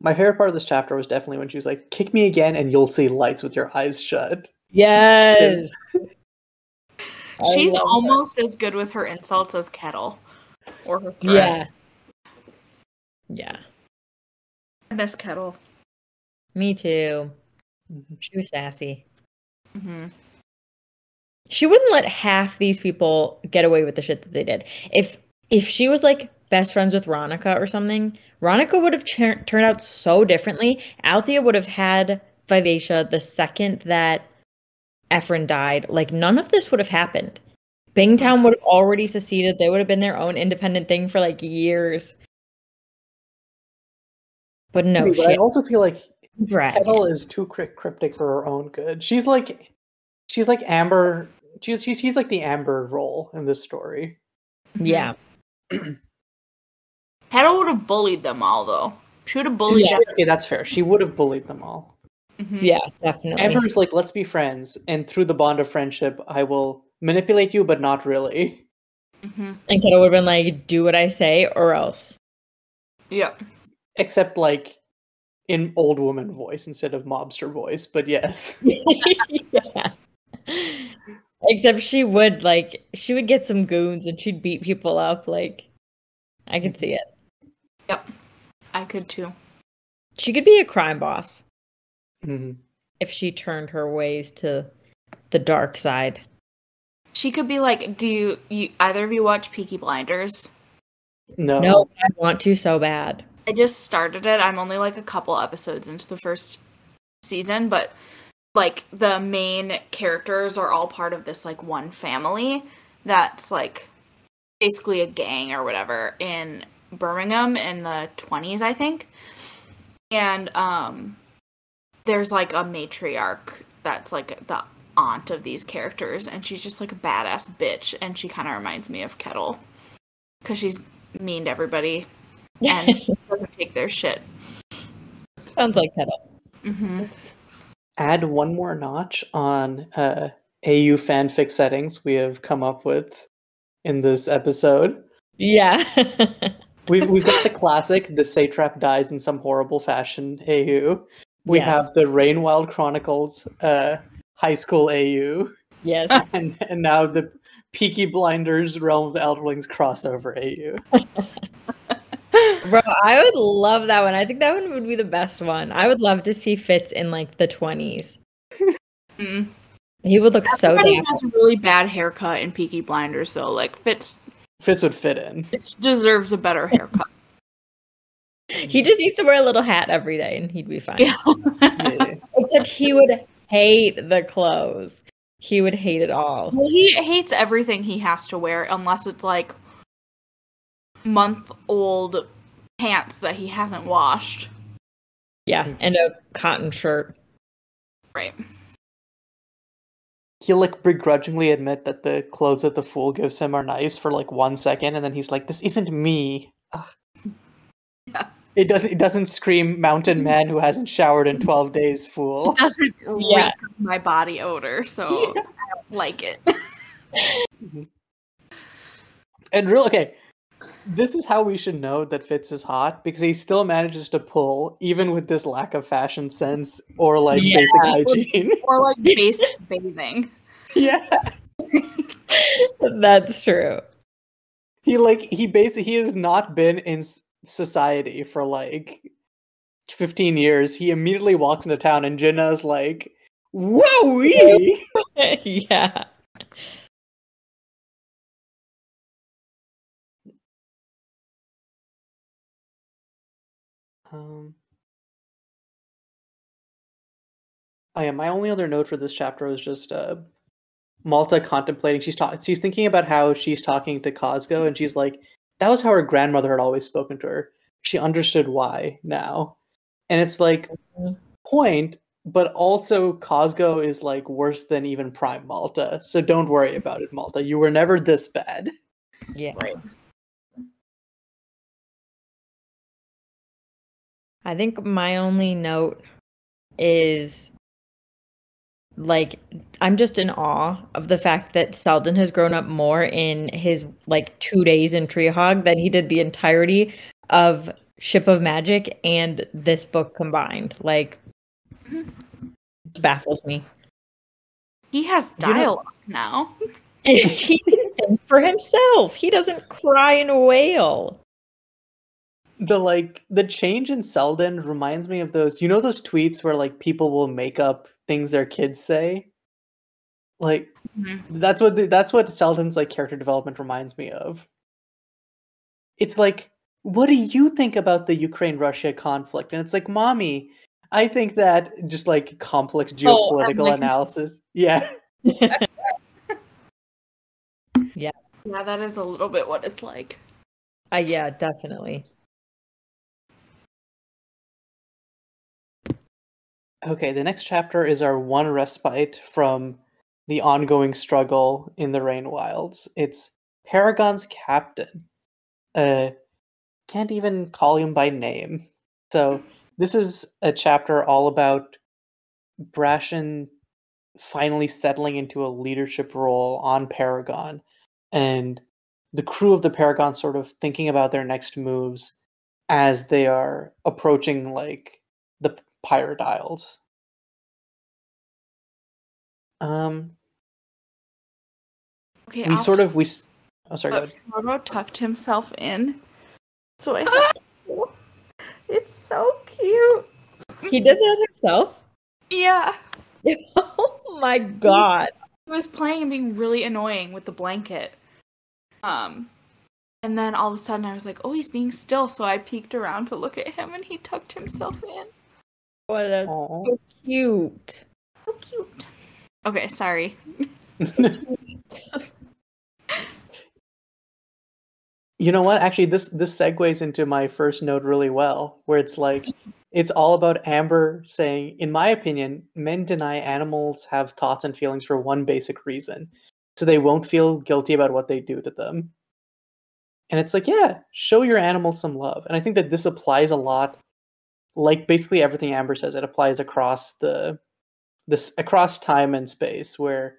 My favorite part of this chapter was definitely when she was like, "Kick me again, and you'll see lights with your eyes shut." Yes. She's love that. almost as good with her insults as Kettle or her Yeah. threats. Yeah. I miss Kettle. Me too. Mhm. She was sassy. hmm She wouldn't let half these people get away with the shit that they did. If if she was like best friends with Ronica or something, Ronica would have tur- turned out so differently. Althea would have had Vivacia the second that Ephron died. Like none of this would have happened. Bingtown would have already seceded. They would have been their own independent thing for like years. But no, but she I also feel like drag. Kettle is too cryptic for her own good. She's like, she's like Amber. She's she's, she's like the Amber role in this story. Yeah. Kettle would have bullied them all, though. She would have bullied Yeah. them. Okay, that's fair. She would have bullied them all. Mhm. Yeah, definitely. Amber's like, let's be friends, and through the bond of friendship, I will manipulate you, but not really. Mhm. And Kettle would have been like, do what I say or else. Yeah. Except like in old woman voice instead of mobster voice. But yes, yeah. Except she would like she would get some goons and she'd beat people up. Like I could see it. Yep. I could too. She could be a crime boss Mhm. if she turned her ways to the dark side. She could be like, do you, you either of you watch Peaky Blinders? no, No, I want to so bad. I just started it. I'm only like a couple episodes into the first season, but like the main characters are all part of this like one family that's like basically a gang or whatever in Birmingham in the 20s, I think. And um there's like a matriarch that's like the aunt of these characters and she's just like a badass bitch and she kind of reminds me of Kettle cuz she's mean to everybody and doesn't take their shit. Sounds like Kettle. hmm add one more notch on uh, AU fanfic settings we have come up with in this episode. Yeah. We've we've got the classic, the satrap dies in some horrible fashion. AU. We Yes. have the Rainwild Chronicles, uh, high school AU, yes. and and now the Peaky Blinders Realm of Elderlings crossover AU. Bro, I would love that one. I think that one would be the best one. I would love to see Fitz in like the 20s. Mm. He would look so Everybody dapper. has a really bad haircut in Peaky Blinders, though. Like Fitz, Fitz would fit in. Fitz deserves a better haircut. He just needs to wear a little hat every day and he'd be fine. Yeah. Yeah. Except he would hate the clothes. He would hate it all. well, he hates everything he has to wear unless it's like month old pants that he hasn't washed. Yeah, and a cotton shirt. Right. He'll like begrudgingly admit that the clothes that the fool gives him are nice for like one second, and then he's like, "This isn't me." Yeah. It doesn't. It doesn't scream mountain man who hasn't showered in twelve days. Fool. It doesn't Yeah. reek my body odor, so I don't like it. Mm-hmm. And real okay. This is how we should know that Fitz is hot because he still manages to pull even with this lack of fashion sense or like Yeah. basic hygiene. or like basic bathing. yeah. That's true. He like he basically he has not been in society for like 15 years. He immediately walks into town and Jinna's like, "Whoa!" yeah. Um, oh yeah, my only other note for this chapter was just uh, Malta contemplating. She's talking. She's thinking about how she's talking to Cosgo, and she's like, "That was how her grandmother had always spoken to her. She understood why now." And it's like Mhm. point, but also Cosgo is like worse than even Prime Malta. So don't worry about it, Malta. You were never this bad. Yeah. Right. I think my only note is like I'm just in awe of the fact that Selden has grown up more in his like two days in Trehaug than he did the entirety of Ship of Magic and this book combined. Like, mm-hmm. it baffles me. He has You know- dialogue now. he can think for himself. He doesn't cry and wail. The like the change in Selden reminds me of those you know those tweets where like people will make up things their kids say like Mhm. that's what the, that's what Selden's like character development reminds me of it's like what do you think about the Ukraine Russia conflict and it's like mommy I think that just like complex Oh, I'm geopolitical like- analysis yeah Yeah, that is a little bit what it's like. Uh, yeah, definitely. Okay, the next chapter is our one respite from the ongoing struggle in the Rain Wilds. It's Paragon's captain. Uh, can't even call him by name. So this is a chapter all about Brashen finally settling into a leadership role on Paragon, and the crew of the Paragon sort of thinking about their next moves as they are approaching like the pirate isles. Um, Okay, we I'll sort of we. Oh, sorry. Go But ahead. Frodo tucked himself in. So I have It's so cute. He did that himself. Yeah. oh my god. He was playing and being really annoying with the blanket. Um and then all of a sudden I was like, oh, he's being still. So I peeked around to look at him and he tucked himself in. What a Aw. so cute. So cute. Okay, sorry. you know what? Actually, this this segues into my first note really well, where it's like it's all about Amber saying, in my opinion, men deny animals have thoughts and feelings for one basic reason, so they won't feel guilty about what they do to them. And it's like, yeah, show your animal some love. And I think that this applies a lot, like basically everything Amber says, it applies across the this across time and space, where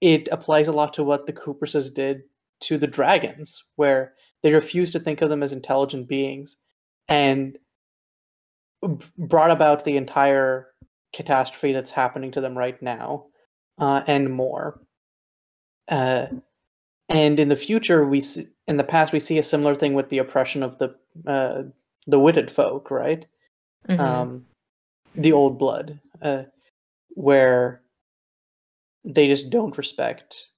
it applies a lot to what the Khupruses did to the dragons, where they refused to think of them as intelligent beings and brought about the entire catastrophe that's happening to them right now uh, and more. Uh, and in the future, we see, in the past we see a similar thing with the oppression of the uh, the witted folk, right? Mhm. um, the old blood, uh, where they just don't respect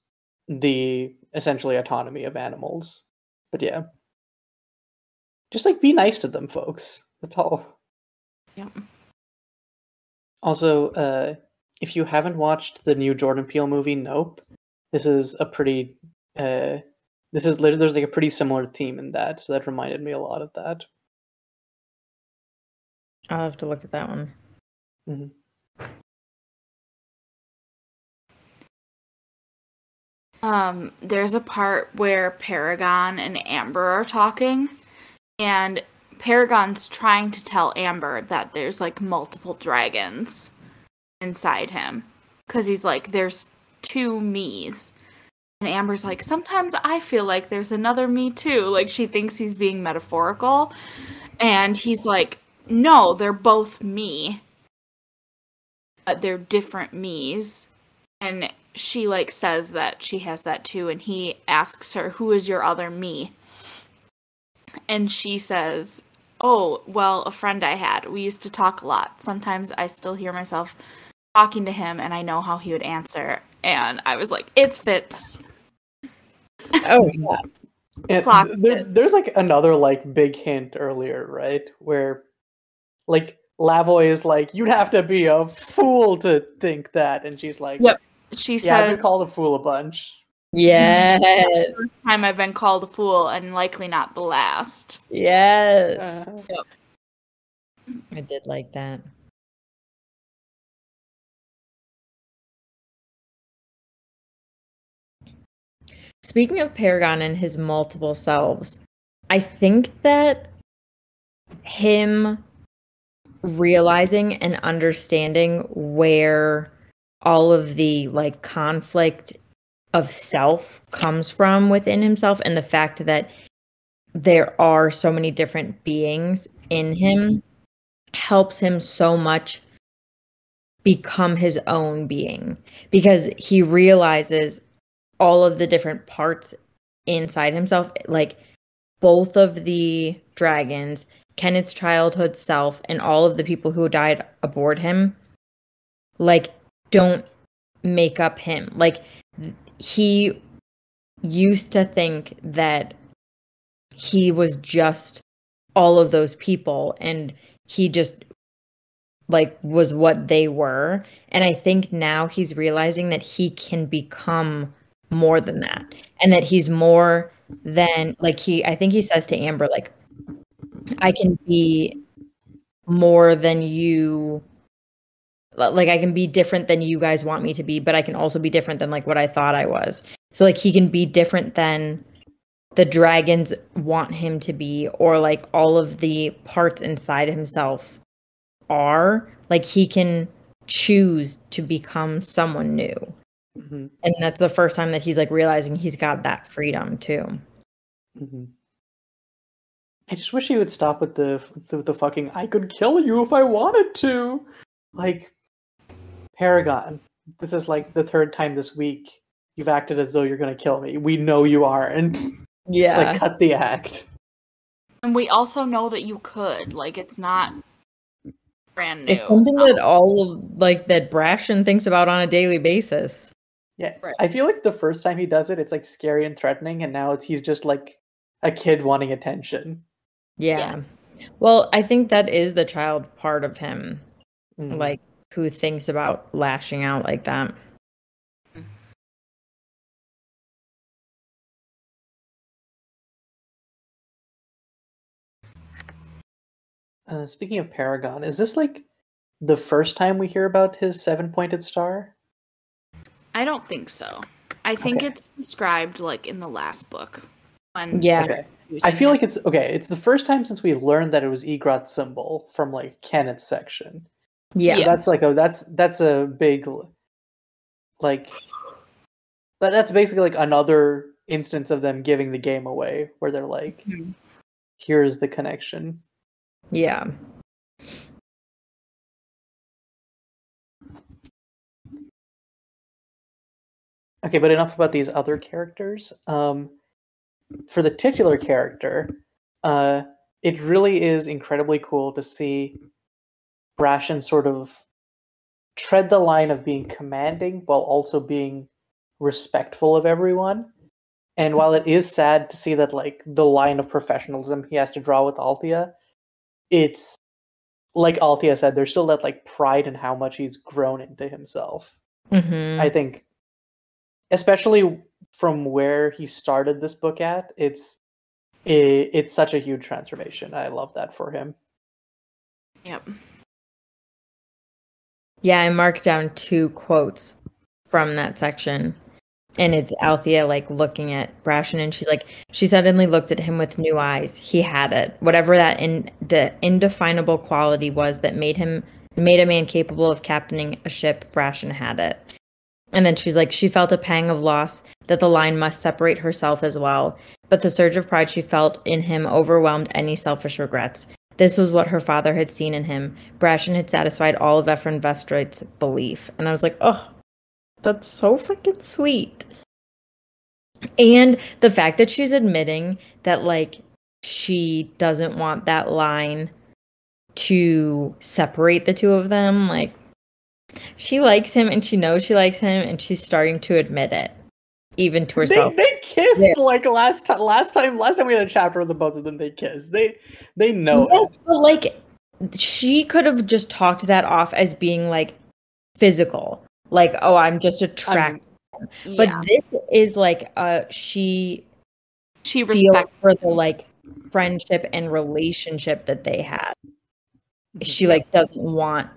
the essentially autonomy of animals. But yeah, just like be nice to them, folks. That's all. Yeah. Also, uh, if you haven't watched the new Jordan Peele movie, Nope, this is a pretty. Uh, this is there's like a pretty similar theme in that, so that reminded me a lot of that. I'll have to look at that one. Mhm. Um, there's a part where Paragon and Amber are talking, and Paragon's trying to tell Amber that there's like multiple dragons inside him. Because he's like, there's two me's. And Amber's like, sometimes I feel like there's another me too. Like she thinks he's being metaphorical. And he's like, no, they're both me. But they're different me's. And she like says that she has that too. And he asks her, who is your other me? And she says, oh, well, a friend I had. We used to talk a lot. Sometimes I still hear myself talking to him and I know how he would answer. And I was like, it's Fitz. Oh yeah. And Clock th- there, there's like another like big hint earlier, right? Where like Lavoy is like, you'd have to be a fool to think that, and she's like, Yep. She yeah, I've been called a fool a bunch. Yes. first time I've been called a fool and likely not the last. Yes. Uh, I did like that. Speaking of Paragon and his multiple selves, I think that him realizing and understanding where all of the like conflict of self comes from within himself and the fact that there are so many different beings in him helps him so much become his own being because he realizes all of the different parts inside himself like both of the dragons Kennit's childhood self and all of the people who died aboard him like don't make up him. Like he used to think that he was just all of those people and he just like was what they were. And i think now he's realizing that he can become more than that and that he's more than like he i think he says to amber like i can be more than you like i can be different than you guys want me to be but i can also be different than like what i thought i was. So like he can be different than the dragons want him to be or like all of the parts inside himself are like he can choose to become someone new. Mhm, and that's the first time that he's like realizing he's got that freedom too. Mhm. I just wish he would stop with the with the fucking "I could kill you if I wanted to." Like Paragon, this is like the third time this week you've acted as though you're gonna kill me. We know you aren't. yeah Like cut the act. And we also know that you could. Like it's not brand new. it's something Um, that all of like that brashen thinks about on a daily basis Yeah, Right. I feel like the first time he does it, it's like scary and threatening, and now it's, he's just like a kid wanting attention. Yeah Yes. well i think that is the child part of him Mhm. like who thinks about lashing out like that Uh, speaking of Paragon, is this like the first time we hear about his seven-pointed star? I don't think so. I think Okay. it's described like in the last book. When yeah Okay, using I feel like it's okay. It's the first time since we learned that it was Igrot's symbol from like Kennit's section. yeah So that's like a that's that's a big like that, that's basically like another instance of them giving the game away where they're like Mhm. here's the connection. yeah Okay, but enough about these other characters. Um for the titular character, uh it really is incredibly cool to see Brashen sort of tread the line of being commanding while also being respectful of everyone. And while it is sad to see that like the line of professionalism he has to draw with Althea, it's like Althea said, there's still that like pride in how much he's grown into himself. hmm I think especially from where he started this book at, it's it, it's such a huge transformation. I love that for him. Yep. Yeah, I marked down two quotes from that section. And it's Althea like looking at Brashen and she's like she suddenly looked at him with new eyes. He had it. Whatever that in the indefinable quality was that made him made a man capable of captaining a ship, Brashen had it. And then she's like she felt a pang of loss that the line must separate herself as well. But the surge of pride she felt in him overwhelmed any selfish regrets. This was what her father had seen in him. Brashen had satisfied all of Ephron Vestrit's belief. And I was like, oh, that's so freaking sweet. And the fact that she's admitting that, like, she doesn't want that line to separate the two of them, like, she likes him and she knows she likes him and she's starting to admit it, even to They, herself. they kissed Yeah. like last time. Last time, last time we had a chapter of the both of them. They kissed. They they know. Yes, it. but like she could have just talked that off as being like physical. Like, oh, I'm just attracted. But yeah. this is like uh she she feels respects for the like friendship and relationship that they had. Mm-hmm. She like doesn't want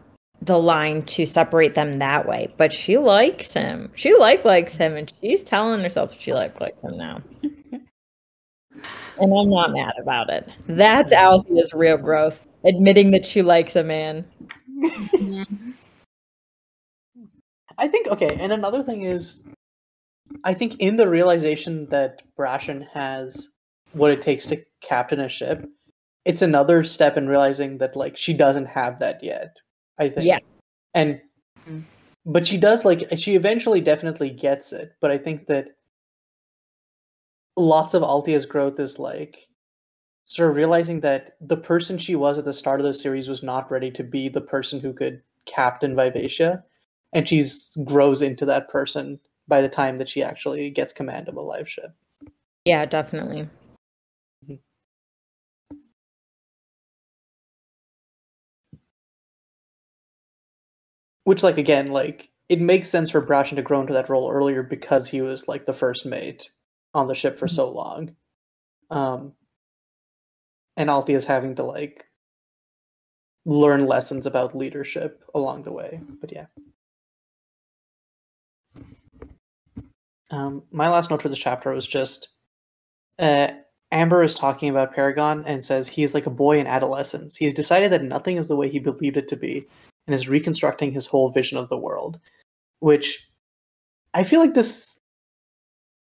the line to separate them that way, but she likes him. She like likes him and she's telling herself she like likes him now. and I'm not mad about it. That's Althea's real growth, admitting that she likes a man. I think okay, and another thing is, I think in the realization that Brashen has what it takes to captain a ship, it's another step in realizing that like she doesn't have that yet. I think. Yeah. And Mm. but she does like she eventually definitely gets it. But I think that lots of Althea's growth is like sort of realizing that the person she was at the start of the series was not ready to be the person who could captain Vivacia, and she's grows into that person by the time that she actually gets command of a live ship. Yeah, definitely. Which, like, again, like it makes sense for Brashen to grow into that role earlier because he was like the first mate on the ship for so long. Um, and Althea's having to like learn lessons about leadership along the way. But yeah. Um, my last note for this chapter was just uh, Amber is talking about Paragon and says he is like a boy in adolescence. He has decided that nothing is the way he believed it to be and is reconstructing his whole vision of the world. Which I feel like this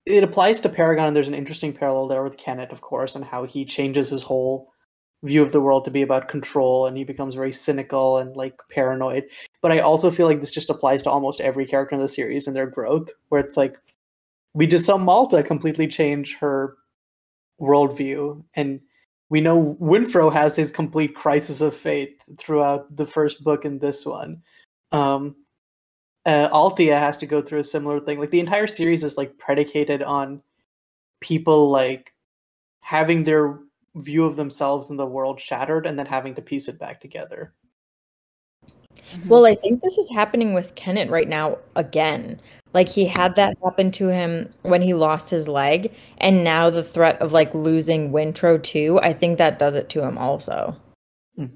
it applies to Paragon, and there's an interesting parallel there with Kennit, of course, and how he changes his whole view of the world to be about control and he becomes very cynical and like paranoid. But I also feel like this just applies to almost every character in the series and their growth, where it's like we just saw Malta completely change her worldview. And we know Wintrow has his complete crisis of faith throughout the first book and this one. Um, uh, Althea has to go through a similar thing. Like the entire series is like predicated on people like having their view of themselves in the world shattered and then having to piece it back together. Well, I think this is happening with Kennit right now again. Like he had that happen to him when he lost his leg, and now the threat of like losing Wintrow too. I think that does it to him also. Mhm.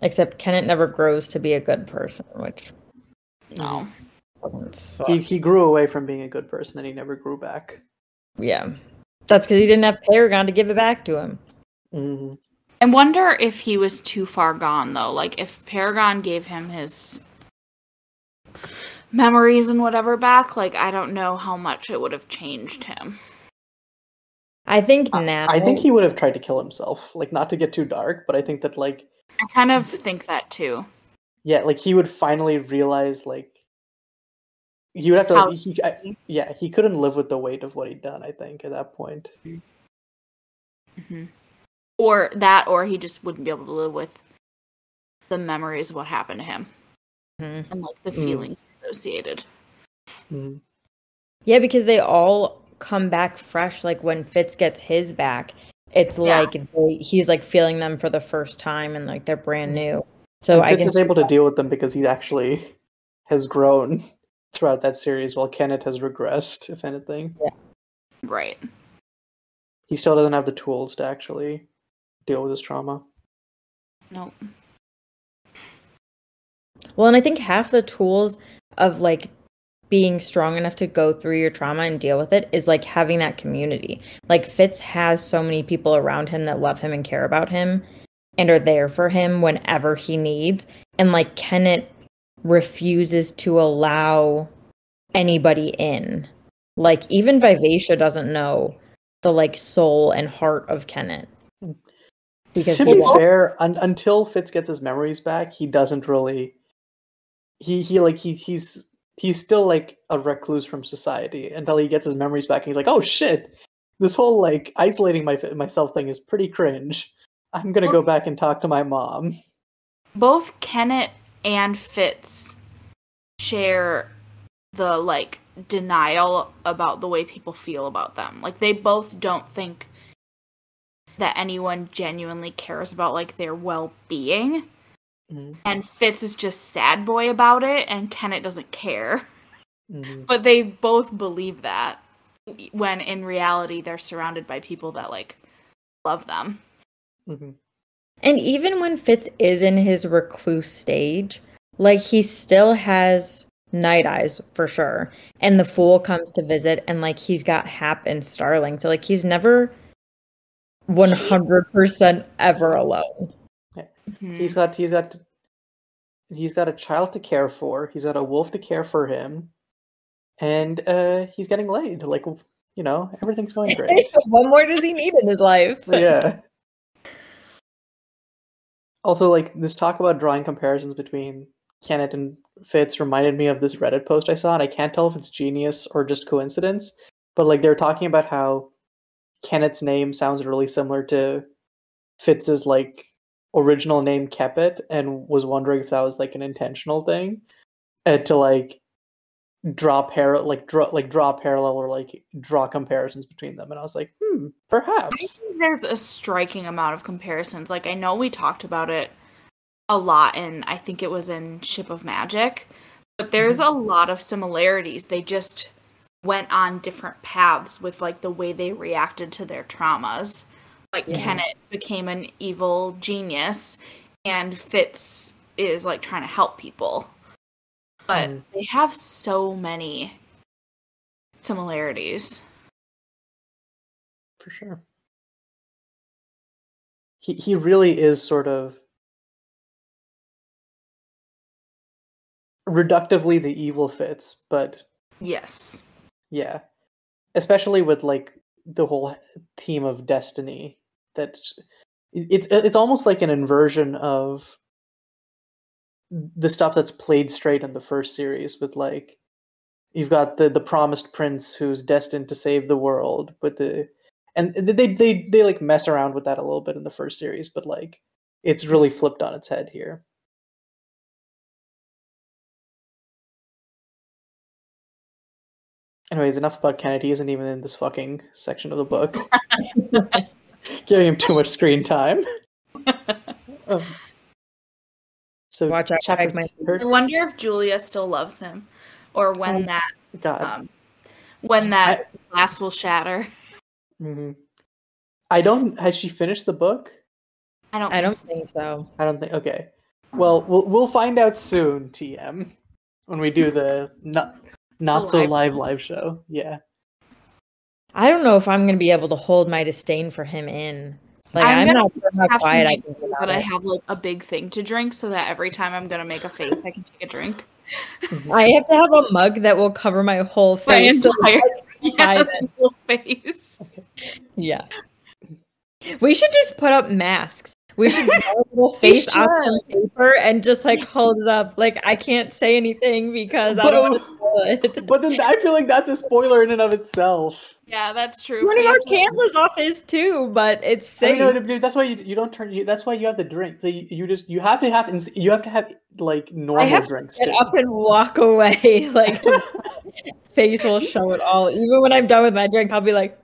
Except Kennit never grows to be a good person, which No. He he grew away from being a good person and he never grew back. yeah, that's because he didn't have Paragon to give it back to him. Hmm I wonder if he was too far gone though. Like if Paragon gave him his memories and whatever back, like I don't know how much it would have changed him. I think now. I think he would have tried to kill himself. Like not to get too dark, but I think that like I kind of think that too. yeah, like he would finally realize like he would have to like, he, I, yeah, he couldn't live with the weight of what he'd done, I think, at that point. hmm Or that, or he just wouldn't be able to live with the memories of what happened to him Mhm. and like the Mm. feelings associated. Mhm. Yeah, because they all come back fresh. Like when Fitz gets his back, it's Yeah. like they, he's like feeling them for the first time and like they're brand new. So and I Fitz can is able to deal with them because he actually has grown throughout that series while Kennit has regressed, if anything. Right. He still doesn't have the tools to actually deal with his trauma. Nope. well, and I think half the tools of like being strong enough to go through your trauma and deal with it is like having that community. Like Fitz has so many people around him that love him and care about him and are there for him whenever he needs. And like Kennit refuses to allow anybody in. Like even Vivacia doesn't know the like soul and heart of Kennit. Because to be won't- fair, un- until Fitz gets his memories back, he doesn't really. He he like he's he's he's still like a recluse from society until he gets his memories back, and he's like, oh shit, this whole like isolating my myself thing is pretty cringe. I'm gonna go back and talk to my mom. Both Kennit and Fitz share the like denial about the way people feel about them. Like they both don't think that anyone genuinely cares about like their well-being. Mhm, And Fitz is just sad boy about it and Kennit doesn't care. mhm. But they both believe that when in reality they're surrounded by people that like love them. Mhm. And even when Fitz is in his recluse stage, like he still has Nighteyes for sure. And the fool comes to visit and like he's got Hap and Starling. So like he's never 100% ever alone. Mhm. He's got he's got he's got a child to care for. He's got a wolf to care for him. and uh, he's getting laid. Like you know, everything's going great. what more does he need in his life? yeah. Also, like this talk about drawing comparisons between Kennit and Fitz reminded me of this Reddit post I saw, and I can't tell if it's genius or just coincidence. But like they were talking about how Kennit's name sounds really similar to Fitz's like original name Kepit, and was wondering if that was like an intentional thing, to like draw par like draw like draw parallel or like draw comparisons between them and i was like hmm I perhaps think there's a striking amount of comparisons. Like I know we talked about it a lot and I think it was in Ship of Magic, but there's a lot of similarities. They just went on different paths with like the way they reacted to their traumas. Like Yeah. Kennit became an evil genius and Fitz is like trying to help people. But Mm. they have so many similarities. for sure he he really is sort of reductively the evil Fitz but Yes. Yeah. Especially with like the whole theme of destiny that it's uh, it's almost like an inversion of the stuff that's played straight in the first series with like you've got the the promised prince who's destined to save the world but the and they they they like mess around with that a little bit in the first series but like it's really flipped on its head here anyways enough about kennedy he isn't even in this fucking section of the book giving him too much screen time Um, so Watch out, chapter my- I wonder if Julia still loves him, or when Oh, that God. um, when that glass will shatter. hmm I don't. Has she finished the book? I don't. I don't think think so. I don't think. Okay. Well, we'll we'll find out soon, TM, when we do the not not oh, so live live live show. Yeah. I don't know if I'm gonna be able to hold my disdain for him in. Like I'm I'm, not sure how quiet I make can be so. about But I have like a big thing to drink, so that every time I'm gonna make a face, I can take a drink. I have to have a mug that will cover my whole face. so entire yeah, whole face. Yeah. We should just put up masks. We should draw a little face on paper and just like hold it up. Like I can't say anything because I don't want to spoil it. But then I feel like that's a spoiler in and of itself. Yeah, that's true. Turning our you. cameras off is too, but it's I mean, safe. no, dude, that's why you, you don't turn. You, that's why you have the drink. So you, you just you have to have ins- you have to have like normal have to drinks. Get too. up and walk away. Like face will show it all. Even when I'm done with my drink, I'll be like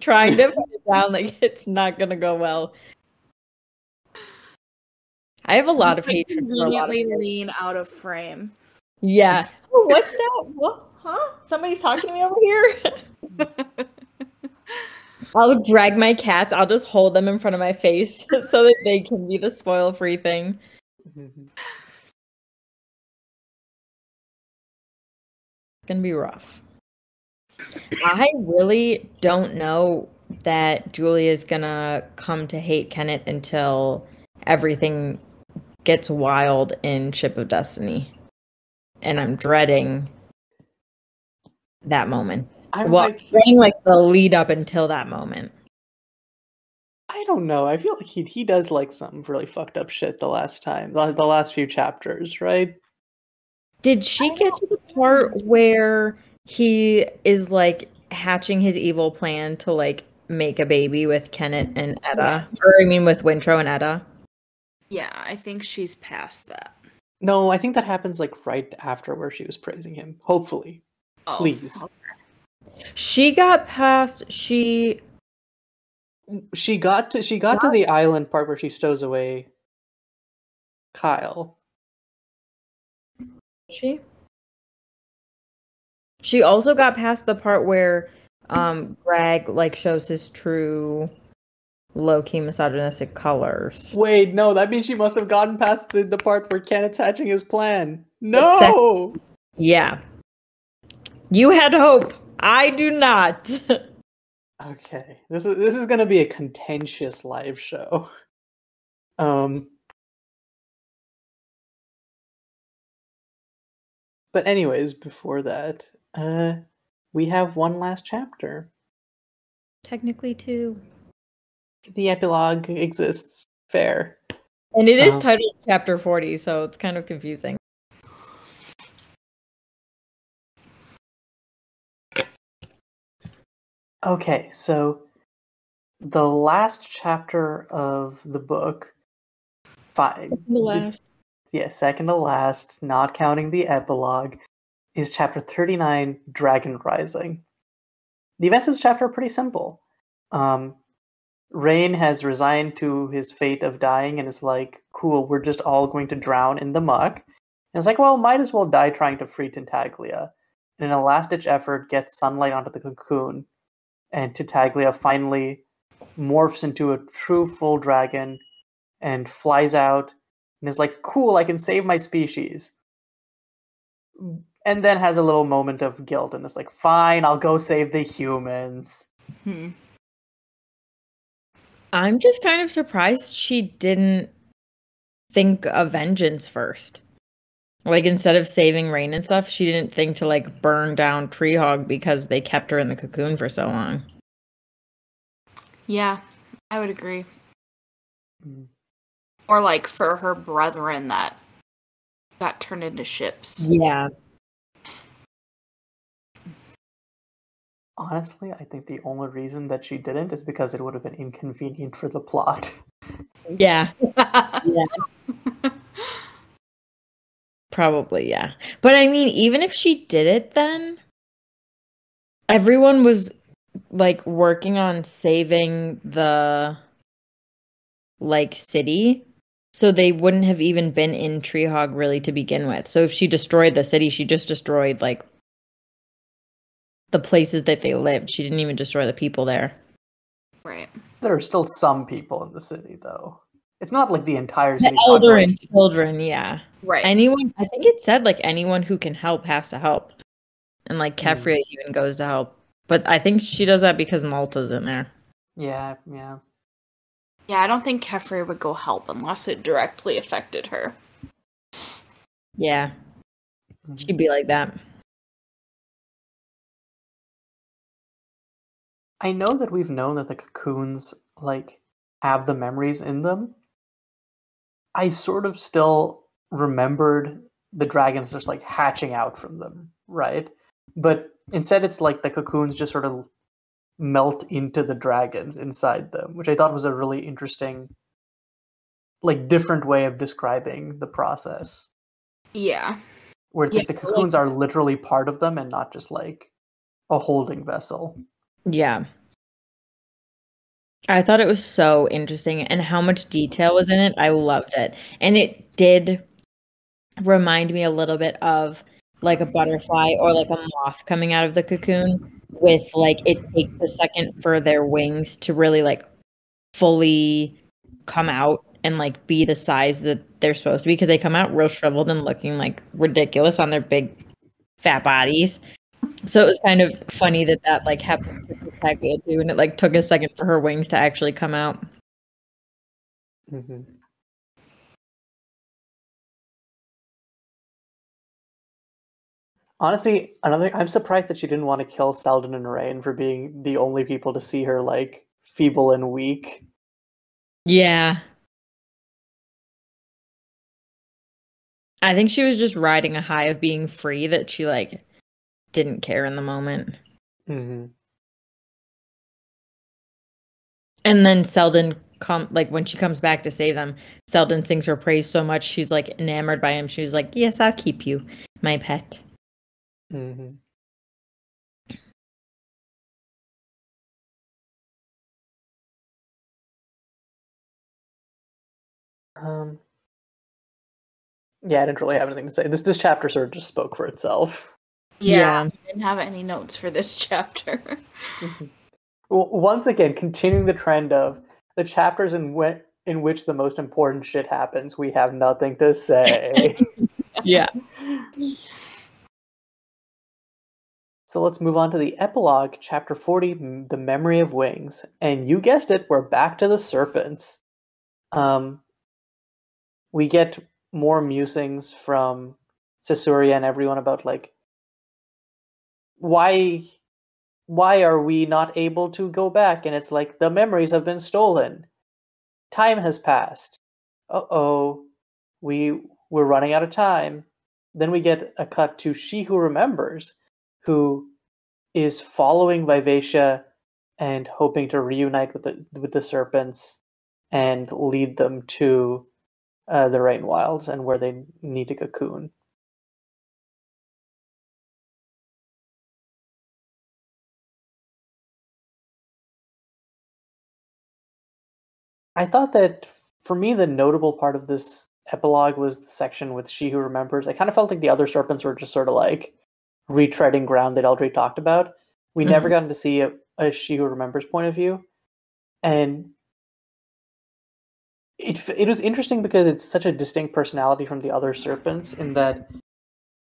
trying to put it down. Like it's not gonna go well. I have a lot of Just, like, hatred for a lot of conveniently things. lean out of frame. Yeah. Oh, what's that? What? Huh? Somebody's talking to me over here. I'll drag my cats. I'll just hold them in front of my face so that they can be the spoil-free thing. Mhm. It's gonna be rough. I really don't know that Julia's gonna come to hate Kennit until everything gets wild in Ship of Destiny. And I'm dreading that moment. I'm well, like, dreading like the lead up until that moment. I don't know. I feel like he he does like some really fucked up shit the last time, the, the last few chapters, right? Did she get to the part where he is like hatching his evil plan to like make a baby with Kennit and Etta? Yes. Or I mean with Wintrow and Etta? Yeah, I think she's past that. No, I think that happens like right after where she was praising him. Hopefully, Oh, please. She got past she She got to she got to the island part where she stows away Kyle. she She also got past the part where um Greg like shows his true low key misogynistic colors. Wait, no, that means she must have gotten past the, the part where Kennit's hatching his plan. No. Yeah. You had hope. I do not. Okay, this is this is gonna be a contentious live show. Um, but anyways, before that, uh, we have one last chapter. Technically, two. The epilogue exists. Fair. And it is Um, titled Chapter 40, so it's kind of confusing. Okay, so the last chapter of the book, five. The last. yeah, second to last, not counting the epilogue, is chapter 39 Dragon Rising. The events of this chapter are pretty simple. Um, Reyn has resigned to his fate of dying and is like, cool, we're just all going to drown in the muck. And it's like, well, might as well die trying to free Tintaglia. And in a last ditch effort, gets sunlight onto the cocoon. And Tintaglia finally morphs into a true full dragon and flies out and is like, cool, I can save my species. And then has a little moment of guilt and is like, fine, I'll go save the humans. Hmm. I'm just kind of surprised she didn't think of vengeance first. Like instead of saving Reyn and stuff, she didn't think to like burn down Trehaug because they kept her in the cocoon for so long. Yeah, I would agree. Mm. Or like for her brethren that got turned into ships. Yeah. Honestly, I think the only reason that she didn't is because it would have been inconvenient for the plot. Yeah. Probably, yeah. But I mean, even if she did it then, everyone was like working on saving the like city. So they wouldn't have even been in Trehaug really to begin with. So if she destroyed the city, she just destroyed like the places that they lived. She didn't even destroy the people there. right. There are still some people in the city, though. It's not like the entire The city. elder and children, yeah. Right. anyone i think it said like anyone who can help has to help and like Hmm. Keffria even goes to help but i think she does that because malta's in there Yeah, yeah. yeah, I don't think Keffria would go help unless it directly affected her. yeah Mhm. she'd be like that I know that we've known that the cocoons like have the memories in them. I sort of still remembered the dragons just like hatching out from them, right? But instead it's like the cocoons just sort of melt into the dragons inside them, which I thought was a really interesting like different way of describing the process. Yeah. Where it's like the Yeah, like- cocoons are literally part of them and not just like a holding vessel. Yeah i thought it was so interesting and how much detail was in it i loved it and it did remind me a little bit of like a butterfly or like a moth coming out of the cocoon with like it takes a second for their wings to really like fully come out and like be the size that they're supposed to be because they come out real shriveled and looking like ridiculous on their big fat bodies. So it was kind of funny that that like happened to Taglia too, and it like took a second for her wings to actually come out. Mm-hmm. Honestly, another I'm surprised that she didn't want to kill Selden and Reyn for being the only people to see her like feeble and weak. Yeah. I think she was just riding a high of being free that she like didn't care in the moment. Mm-hmm. And then Selden come like when she comes back to save them, Selden sings her praise so much she's like enamored by him. She's like, "Yes, I'll keep you, my pet." Mm-hmm. Um. Yeah, I didn't really have anything to say. This this chapter sort of just spoke for itself. Yeah. Yeah. I didn't have any notes for this chapter. Well, once again, continuing the trend of the chapters in in which the most important shit happens, we have nothing to say. Yeah. so let's move on to the epilogue, chapter 40, The Memory of Wings. And you guessed it, we're back to the serpents. Um, we get more musings from Sessurea and everyone about like why why are we not able to go back? And it's like the memories have been stolen. Time has passed. Uh oh, we we're running out of time. Then we get a cut to she who remembers, who is following Vivacia and hoping to reunite with the with the serpents and lead them to uh, the Rain Wilds and where they need to cocoon. I thought that for me, the notable part of this epilogue was the section with She Who Remembers. I kind of felt like the other serpents were just sort of like retreading ground they'd already talked about. We never Mhm. gotten to see a, a She Who Remembers point of view. And it, it was interesting because it's such a distinct personality from the other serpents in that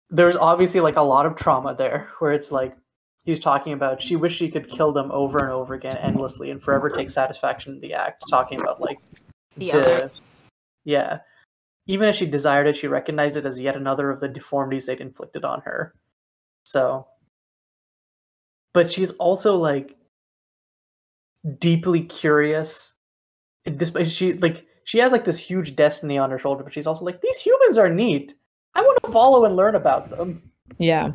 there's obviously like a lot of trauma there where it's like he's talking about she wished she could kill them over and over again endlessly and forever take satisfaction in the act talking about like The other. yeah. Even if she desired it she recognized it as yet another of the deformities they'd inflicted on her. So. But she's also like deeply curious. Despite she like she has like this huge destiny on her shoulder but she's also like these humans are neat. I want to follow and learn about them. Yeah.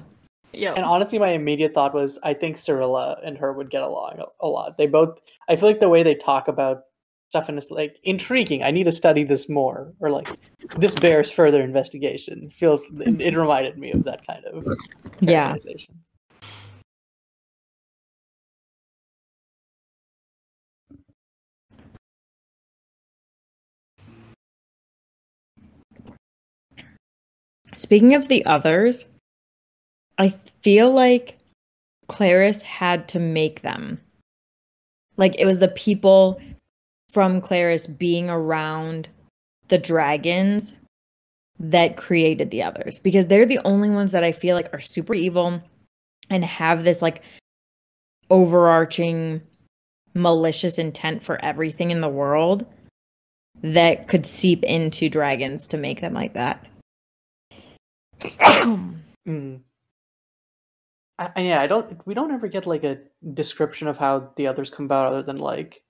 Yeah. and honestly, my immediate thought was I think Serilla and her would get along a, a lot. They both, I feel like the way they talk about stuff in this like intriguing. I need to study this more, or like this bears further investigation. Feels it, it reminded me of that kind of Yeah. Speaking of the others, I feel like Clerres had to make them. Like it was the people from Clerres being around the dragons that created the others because they're the only ones that I feel like are super evil and have this like overarching malicious intent for everything in the world that could seep into dragons to make them like that. Mm. I, yeah, I don't. We don't ever get like a description of how the others come about, other than like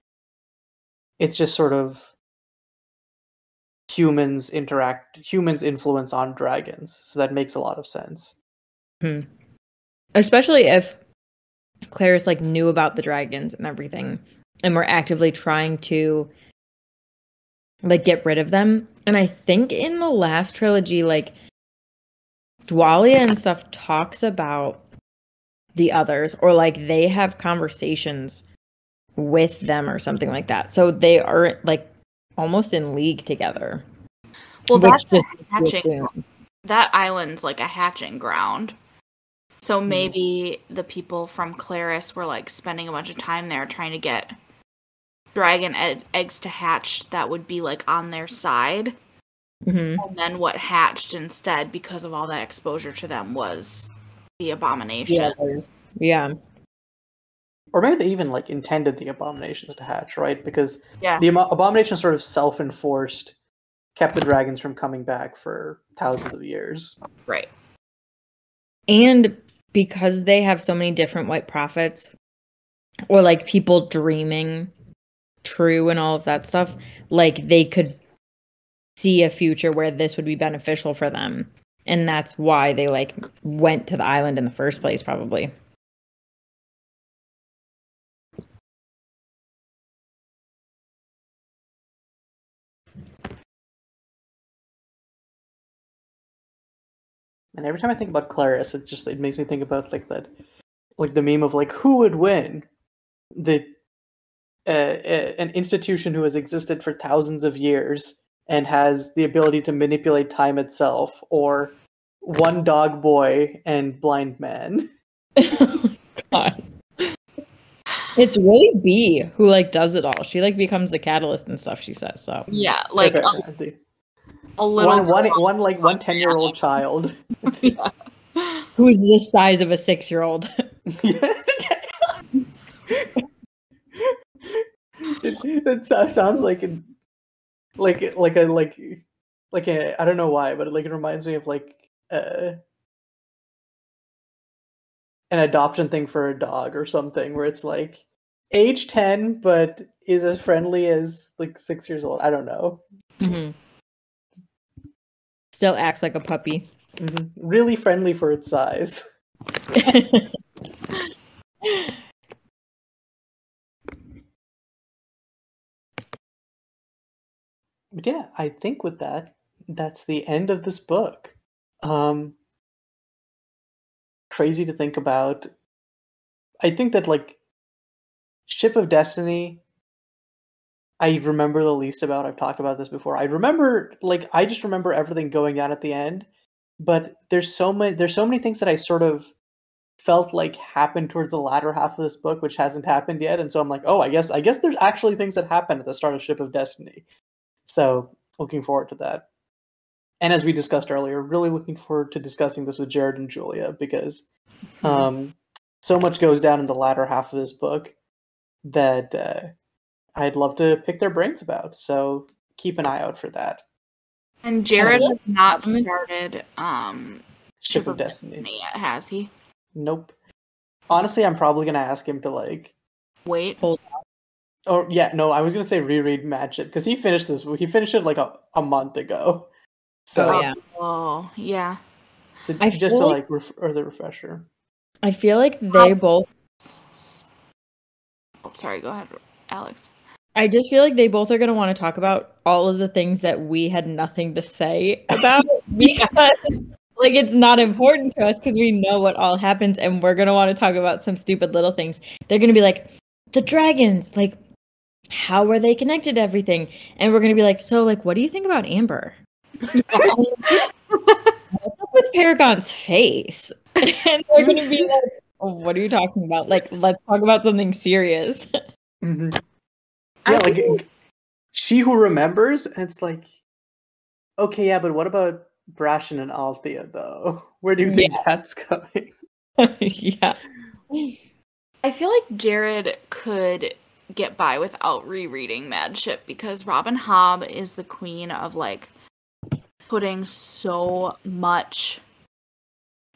it's just sort of humans interact, humans influence on dragons. So that makes a lot of sense. Hmm. especially if Clerres like knew about the dragons and everything and were actively trying to like get rid of them. And I think in the last trilogy, like Dwalia and stuff talks about the others or like they have conversations with them or something like that. So they are like almost in league together. well, that's a just hatching. That island's like a hatching ground. So maybe the people from Clerres were like spending a bunch of time there trying to get dragon ed- eggs to hatch that would be like on their side. Mhm. And then what hatched instead because of all that exposure to them was the abomination. Yeah. Or maybe they even like intended the abominations to hatch, right? Because Yeah. the amo- abomination sort of self-enforced, kept the dragons from coming back for thousands of years. Right. And because they have so many different white prophets or like people dreaming true and all of that stuff, like they could see a future where this would be beneficial for them. And that's why they like went to the island in the first place, probably. And every time I think about Clerres, it just it makes me think about like that, like the meme of like who would win, the uh, uh, an institution who has existed for thousands of years and has the ability to manipulate time itself, or one dog boy and blind man. God. It's really Bee who like does it all. She like becomes the catalyst and stuff, she says. So Yeah, like Fair, a, fair. The- a little one, one, girl. one, like one 10 year old child. who's the size of a six year old? it, it sounds like a, like like a like like a I don't know why, but like it reminds me of like uh, an adoption thing for a dog or something, where it's like age ten but is as friendly as like six years old. I don't know. Mm-hmm. Still acts like a puppy. Mhm. Really friendly for its size. yeah, I think with that, that's the end of this book. Um, crazy to think about. I think that like Ship of Destiny, I remember the least about. I've talked about this before. I remember like I just remember everything going down at the end, but there's so many there's so many things that I sort of felt like happened towards the latter half of this book, which hasn't happened yet. And so I'm like, oh, I guess I guess there's actually things that happened at the start of Ship of Destiny. So looking forward to that. And as we discussed earlier, really looking forward to discussing this with Jared and Julia because um, so much goes down in the latter half of this book that uh, I'd love to pick their brains about. So keep an eye out for that. And Jared Yeah. has not started um Ship of Destiny. yet, has he? Nope. Honestly, I'm probably gonna ask him to like. Wait. Oh yeah, no, I was gonna say reread Mad Ship because he finished this. He finished it like a, a month ago. So Oh, yeah. Oh, yeah. to- I just to feel like ref- or the refresher. I feel like they both S- s- Oh, sorry, go ahead, Alex. I just feel like they both are going to want to talk about all of the things that we had nothing to say about because like it's not important to us because we know what all happens and we're going to want to talk about some stupid little things. They're going to be like the dragons, like how were they connected to everything? And we're going to be like, so like what do you think about Amber? What's up with Paragon's face? and they're going to be like, oh, what are you talking about? Like let's talk about something serious. hmm I Yeah, like think- she who remembers, and it's like, okay, yeah, but what about Brashen and Althea though? Where do you think that's going? yeah. I feel like Jared could get by without rereading Mad Ship because Robin Hobb is the queen of like putting so much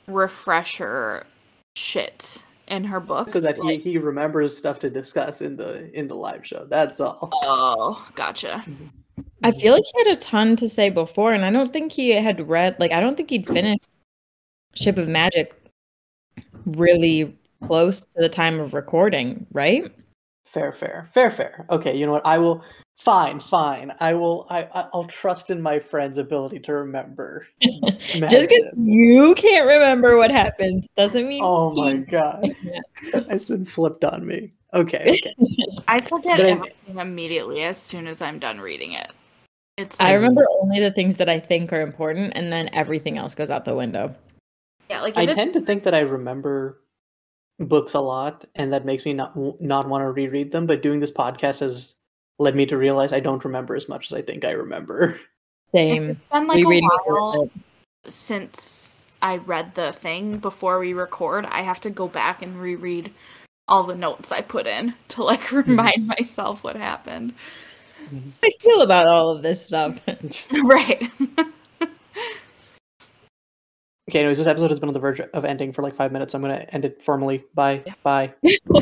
refresher shit in her books. so that he, he remembers stuff to discuss in the in the live show. That's all. Oh, gotcha. I feel like he had a ton to say before, and I don't think he had read, like, I don't think he'd finished Ship of Magic really close to the time of recording, right? Fair, fair, fair, fair. Okay, you know what? I will. Fine, fine. I will. I I- I'll trust in my friend's ability to remember. Just because you can't remember what happened doesn't mean. Oh he my god, it's been flipped on me. Okay, okay. I forget But I- everything immediately as soon as I'm done reading it. It's I remember only the things that I think are important, and then everything else goes out the window. yeah, like I tend to think that I remember books a lot, and that makes me not not want to reread them. But doing this podcast has led me to realize I don't remember as much as I think I remember. Same. it's been like a Rereading is worth while since I read the thing before we record. I have to go back and reread all the notes I put in to like hmm. remind myself what happened. I feel about all of this stuff. right. Okay, anyways, this episode has been on the verge of ending for like five minutes. I'm going to end it formally. Bye. Bye.